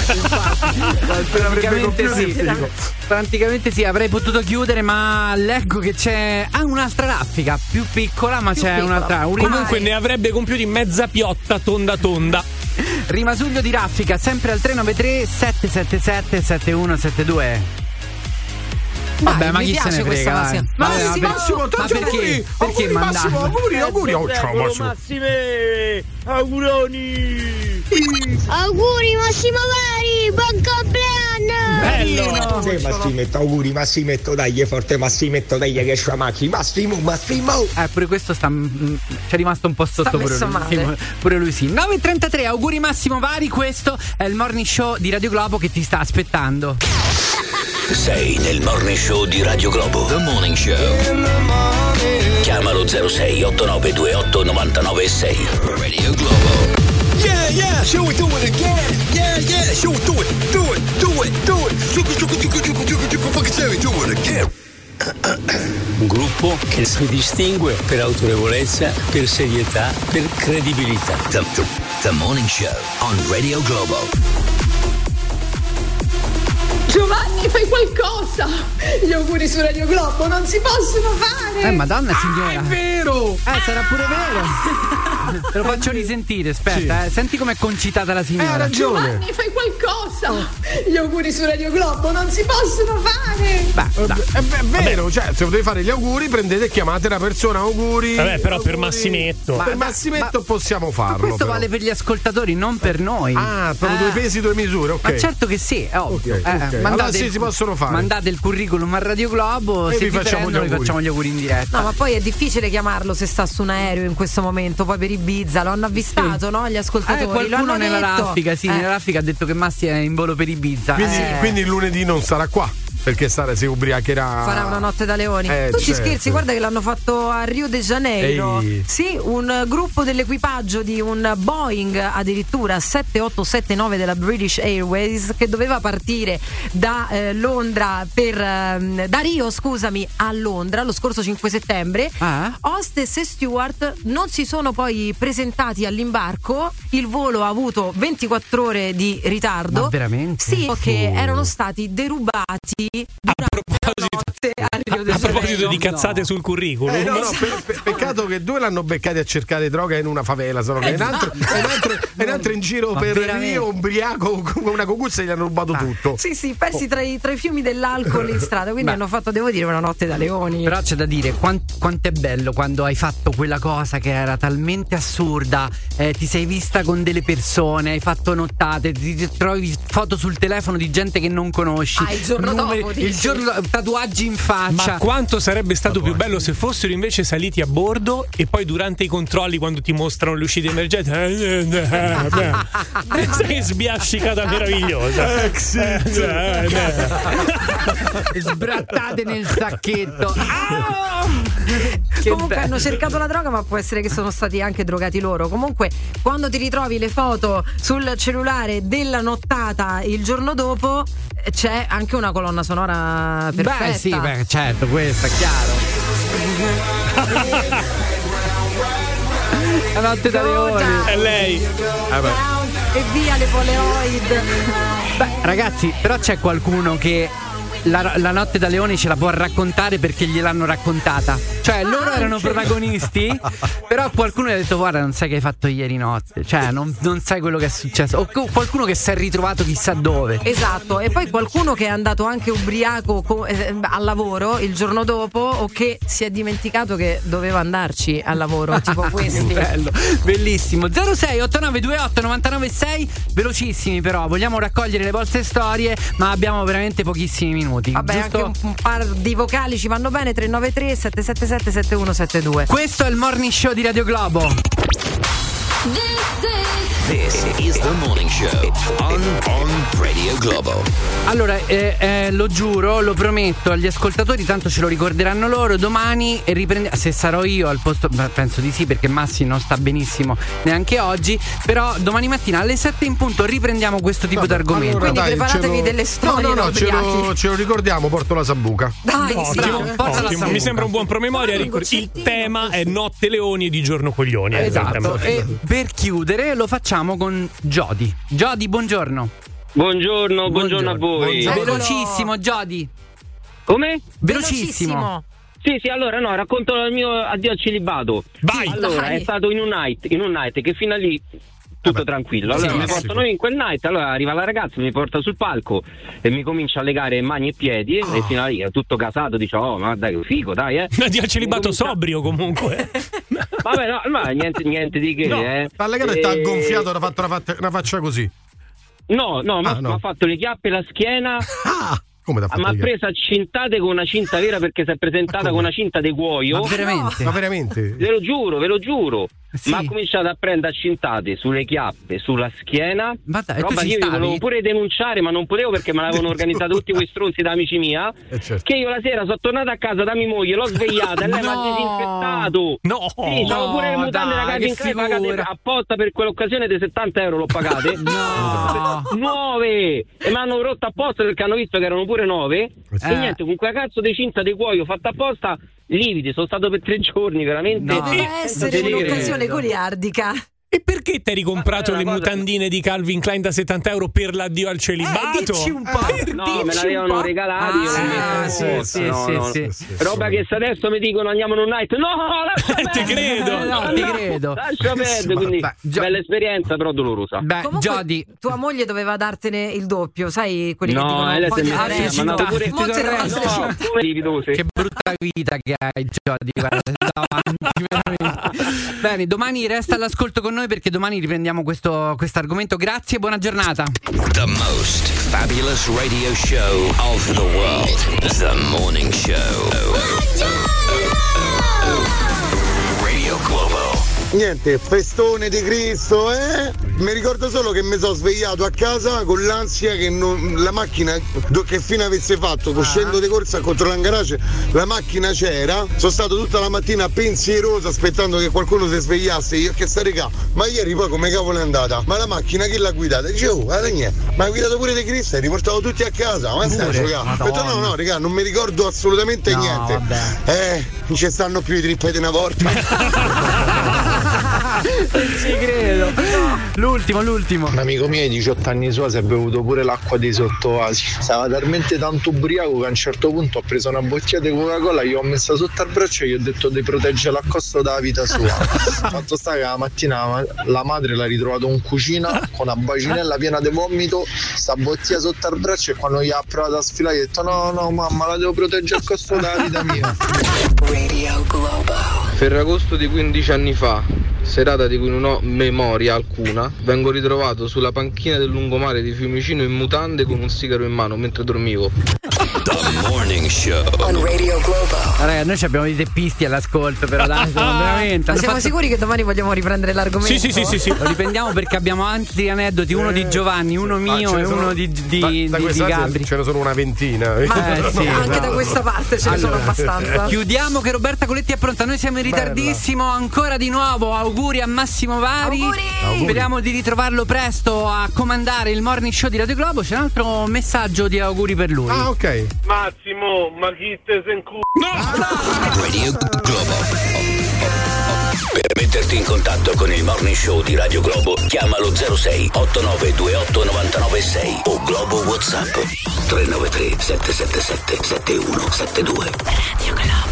Praticamente sì. Praticamente sì, avrei potuto chiudere, ma leggo che c'è ah, un'altra raffica, più piccola, ma c'è piccola. un'altra. Un Comunque ne avrebbe compiuti mezza piotta tonda tonda. rimasuglio di raffica, sempre al 393 777 7172. Dai, Vabbè, ma mi chi se piace ne questa frega? dai. Massimo. Vabbè, Massimo, ma Massimo, ma tanti perché? auguri, Perché auguri, Massimo, auguri, auguri. Oh, ciao Massimo. Massime, auguroni! Auguri Massimo Vari, buon compleanno! Bello! Sì, Massimetto, auguri Massimetto, dai, forte Massimetto, dai, che sciamacchi. Massimo, Massimo! Eh, pure questo sta. mm, C'è rimasto un po' sotto pure lui. Sì, Pure lui sì. 9.33, auguri Massimo Vari. Questo è il morning show di Radio Globo che ti sta aspettando. Sei nel morning show di Radio Globo. The Morning Show. Chiamalo 06 8928 996. Radio Globo. Yeah, yeah, shall we do it again? Yeah, yeah, shall we do it? Do it, do it, do it. Do it again. Un gruppo che si distingue per autorevolezza, per serietà, per credibilità. The, the, the Morning Show on Radio Globo. Giovanni, fai qualcosa! Gli auguri su Radio Globo non si possono fare! Eh, madonna signora. È vero! Eh, sarà pure vero. Te lo faccio risentire, aspetta, eh. Senti com'è concitata la Eh, ha signora. ragione. Giovanni, fai qualcosa! Gli auguri su Radio Globo non si possono fare! Beh, dai. È, è vero, cioè, se volete fare gli auguri, prendete e chiamate una persona, auguri. Vabbè, però per auguri. Massimetto. per Ma- Massimetto ma- possiamo farlo. Questo però. vale per gli ascoltatori, non per noi. Ah, proprio Eh. due pesi, due misure, ok. Ma certo che sì, è ovvio. Ok, ok. Allora sì, si possono fare. Mandate il curriculum a Radio Globo E se vi facciamo vi auguri. facciamo gli auguri in diretta. No, ma poi è difficile chiamarlo se sta su un aereo in questo momento, poi per Ibiza lo hanno avvistato, no? Gli Eh, ascoltatori lo qualcuno hanno nella detto. raffica, sì, Eh. nella raffica ha detto che Massi è in volo per Ibiza. Quindi, Eh. quindi il lunedì non sarà qua. Perché Sara si ubriacherà. Farà una notte da leoni. Eh, Tutti certo. scherzi, guarda che l'hanno fatto a Rio de Janeiro. Ehi. Sì, un gruppo dell'equipaggio di un Boeing addirittura 7879 della British Airways che doveva partire da eh, Londra per ehm, da Rio, scusami, a Londra lo scorso 5 settembre. Ah. Hostess e steward non si sono poi presentati all'imbarco. Il volo ha avuto 24 ore di ritardo. Ma veramente? Sì, che Oh. erano stati derubati a de A proposito di cazzate sul curriculum. Eh, no, no, Esatto. pe- pe- peccato che due l'hanno beccati a cercare droga in una favela, solo che un altro, un altro- un altro in giro Ma per veramente? Rio, ubriaco con una cocuzza e gli hanno rubato tutto. Sì, sì, persi tra, i, tra i fiumi dell'alcol in strada, quindi Beh. hanno fatto, devo dire, una notte da leoni. Però c'è da dire quan- quanto è bello quando hai fatto quella cosa che era talmente assurda, eh, ti sei vista con delle persone, hai fatto nottate, ti, ti trovi foto sul telefono di gente che non conosci. Ah, il giorno dopo, il giorno tatuaggi in faccia. Ma quanto sarebbe stato più bello se fossero invece saliti a bordo e poi durante i controlli quando ti mostrano le uscite emergenti pensa che sbiascicata meravigliosa Eh, Sbrattate nel sacchetto. Ah! Che Comunque bello. hanno cercato la droga, ma può essere che sono stati anche drogati loro. Comunque, quando ti ritrovi le foto sul cellulare della nottata il giorno dopo, eh, c'è anche una colonna sonora perfetta. Beh, sì, beh, certo, questo è chiaro. La notte da leoni. È lei. E via le Polaroid. Beh, ragazzi, però c'è qualcuno che la, la notte da leoni ce la può raccontare perché gliel'hanno raccontata. Cioè, loro erano protagonisti, però qualcuno gli ha detto: Guarda, non sai che hai fatto ieri notte. Cioè, non, non sai quello che è successo. O qualcuno che si è ritrovato chissà dove. Esatto, e poi qualcuno che è andato anche ubriaco co- eh, al lavoro il giorno dopo o che si è dimenticato che doveva andarci al lavoro, tipo questi. Bello, bellissimo. 06 8928 996 velocissimi però, vogliamo raccogliere le vostre storie, ma abbiamo veramente pochissimi minuti. Vabbè, giusto? anche un, un par di vocali ci vanno bene 393 777 7172. Questo è il morning show di Radio Globo. This is the morning show on, on Radio Globo. Allora, eh, eh, lo giuro, lo prometto agli ascoltatori, tanto ce lo ricorderanno loro. Domani riprendiamo. Se sarò io al posto, beh, penso di sì, perché Massi non sta benissimo neanche oggi. Però domani mattina alle 7 in punto riprendiamo questo tipo di argomento. Quindi preparatevi ce lo- delle storie No, no, no, ce lo, ce lo ricordiamo, porto la sambuca. Dai, sì. Ottimo, porta la sambuca. Mi sembra un buon promemoria. Ricor- Il tema è notte leoni e di giorno coglioni. Esatto. esattamente. E per chiudere lo facciamo con Jody. Jody, buongiorno. Buongiorno, buongiorno a voi. Velocissimo, Jody. Come? Velocissimo. Sì, sì, allora no, racconto il mio addio al celibato. Vai. Allora, Dai. è stato in un night, in un night che fino a lì tutto tranquillo. Allora sì, mi portano in quel night, allora arriva la ragazza, mi porta sul palco e mi comincia a legare mani e piedi e fino a lì è tutto casato, dice "Oh, ma dai, figo, dai, eh". Al celibato Mi comincia- sobrio comunque. Vabbè, no, ma niente, niente di che, No, eh. t'ha legato e t'ha Eh, gonfiato, ha fatto una, fatta- una faccia così. No, no, ma Ah, no. mi ha fatto le chiappe la schiena. Ah, come t'ha Ah? Ma ha preso a cintate con una cinta vera perché si è presentata con una cinta di cuoio. Ma veramente? Ma veramente? Ve lo giuro, ve lo giuro. Sì. Ma ha cominciato a prendere a cintate sulle chiappe, sulla schiena. Ma dai, roba che io stavi? volevo pure denunciare, ma non potevo perché me l'avevano organizzato tutti quei stronzi da amici mia. Eh, certo. Che io la sera sono tornata a casa da mia moglie, l'ho svegliata e lei mi ha No. disinfettato. No. Sì, No, pure le mutande da che Calvin Klein pagate apposta per quell'occasione di 70 euro l'ho pagate. No. Nuove! E mi hanno rotto apposta perché hanno visto che erano pure nove. Eh. E niente, con quella cazzo di cinta di cuoio fatta apposta, lividi, sono stato per tre giorni, veramente. No. Doveva senza essere un'occasione goliardica. E perché ti hai ricomprato Ma le cosa- mutandine di Calvin Klein da 70 euro per l'addio al celibato? Eh, un po'. Per- No, Dici me l'avevano io Ah, sì, sì, no, sì, no, sì. no. sì, Roba che se adesso mi dicono andiamo in un night. No, lascia Ti perdere. credo. No, ti credo. Lascia perdere, quindi Beh, Gio- bella esperienza, però dolorosa. Beh, Comunque, Jody. tua moglie doveva dartene il doppio, sai quelli che No, dicono lei un po' se di ne altre no, città. Che brutta vita che hai, Jody. Bene, domani resta all'ascolto con noi perché domani riprendiamo questo argomento. Grazie e buona giornata. The most fabulous radio show of the world. The morning show. Niente, festone di Cristo, eh? Mi ricordo solo che mi sono svegliato a casa con l'ansia che non- la macchina, che fine avesse fatto, coscendo di corsa a controllare in garage, la macchina c'era. Sono stato tutta la mattina pensieroso aspettando che qualcuno si svegliasse. Io che sta regà, ma ieri poi come cavolo è andata? Ma la macchina chi l'ha guidata? Dicevo, oh, guarda niente, ma ha guidato pure di Cristo, hai riportato tutti a casa. Ma stai giocare? Ho detto no, no, raga, non mi ricordo assolutamente No, niente. vabbè. Eh, non ci stanno più i trippeti una volta. Non ci credo. L'ultimo, l'ultimo. Un amico mio di 18 anni fa si è bevuto pure l'acqua dei sottoasi. Stava talmente tanto ubriaco che a un certo punto ho preso una bottiglia di Coca-Cola, gli ho messa sotto al braccio e gli ho detto di proteggere l'accosto dalla vita sua. Fatto sta che la mattina ma- la madre l'ha ritrovato in cucina con una bacinella piena di vomito, sta bottiglia sotto al braccio e quando gli ha provato a sfilare gli ha detto no no mamma la devo proteggere al costo della vita mia. Radio Global. Ferragosto di 15 anni fa, serata di cui non ho memoria alcuna, vengo ritrovato sulla panchina del lungomare di Fiumicino in mutande con un sigaro in mano mentre dormivo. Morning Show. On Radio Global. Raga, noi ci abbiamo dei teppisti all'ascolto, però dai, veramente. Ma siamo fatto- sicuri che domani vogliamo riprendere l'argomento? Lo riprendiamo perché abbiamo altri aneddoti, uno di Giovanni, uno mio Ah, e sono- uno di, di, da- di- da di Gabri. Ce ne sono una ventina. Ma Eh, sì. anche da questa parte ce ne sono abbastanza. Chiudiamo che Roberta Coletti è pronta. Noi siamo in ritardissimo. Ancora di nuovo. Auguri a Massimo Vari. Auguri. Speriamo di ritrovarlo presto a comandare il morning show di Radio Globo. C'è un altro messaggio di auguri per lui. Ah, ok. Massimo, ma chi te se in culo? Radio Globo. Per metterti in contatto con il Morning Show di Radio Globo, chiamalo 06 8928 996 o Globo WhatsApp 393 777 7172. Radio Globo.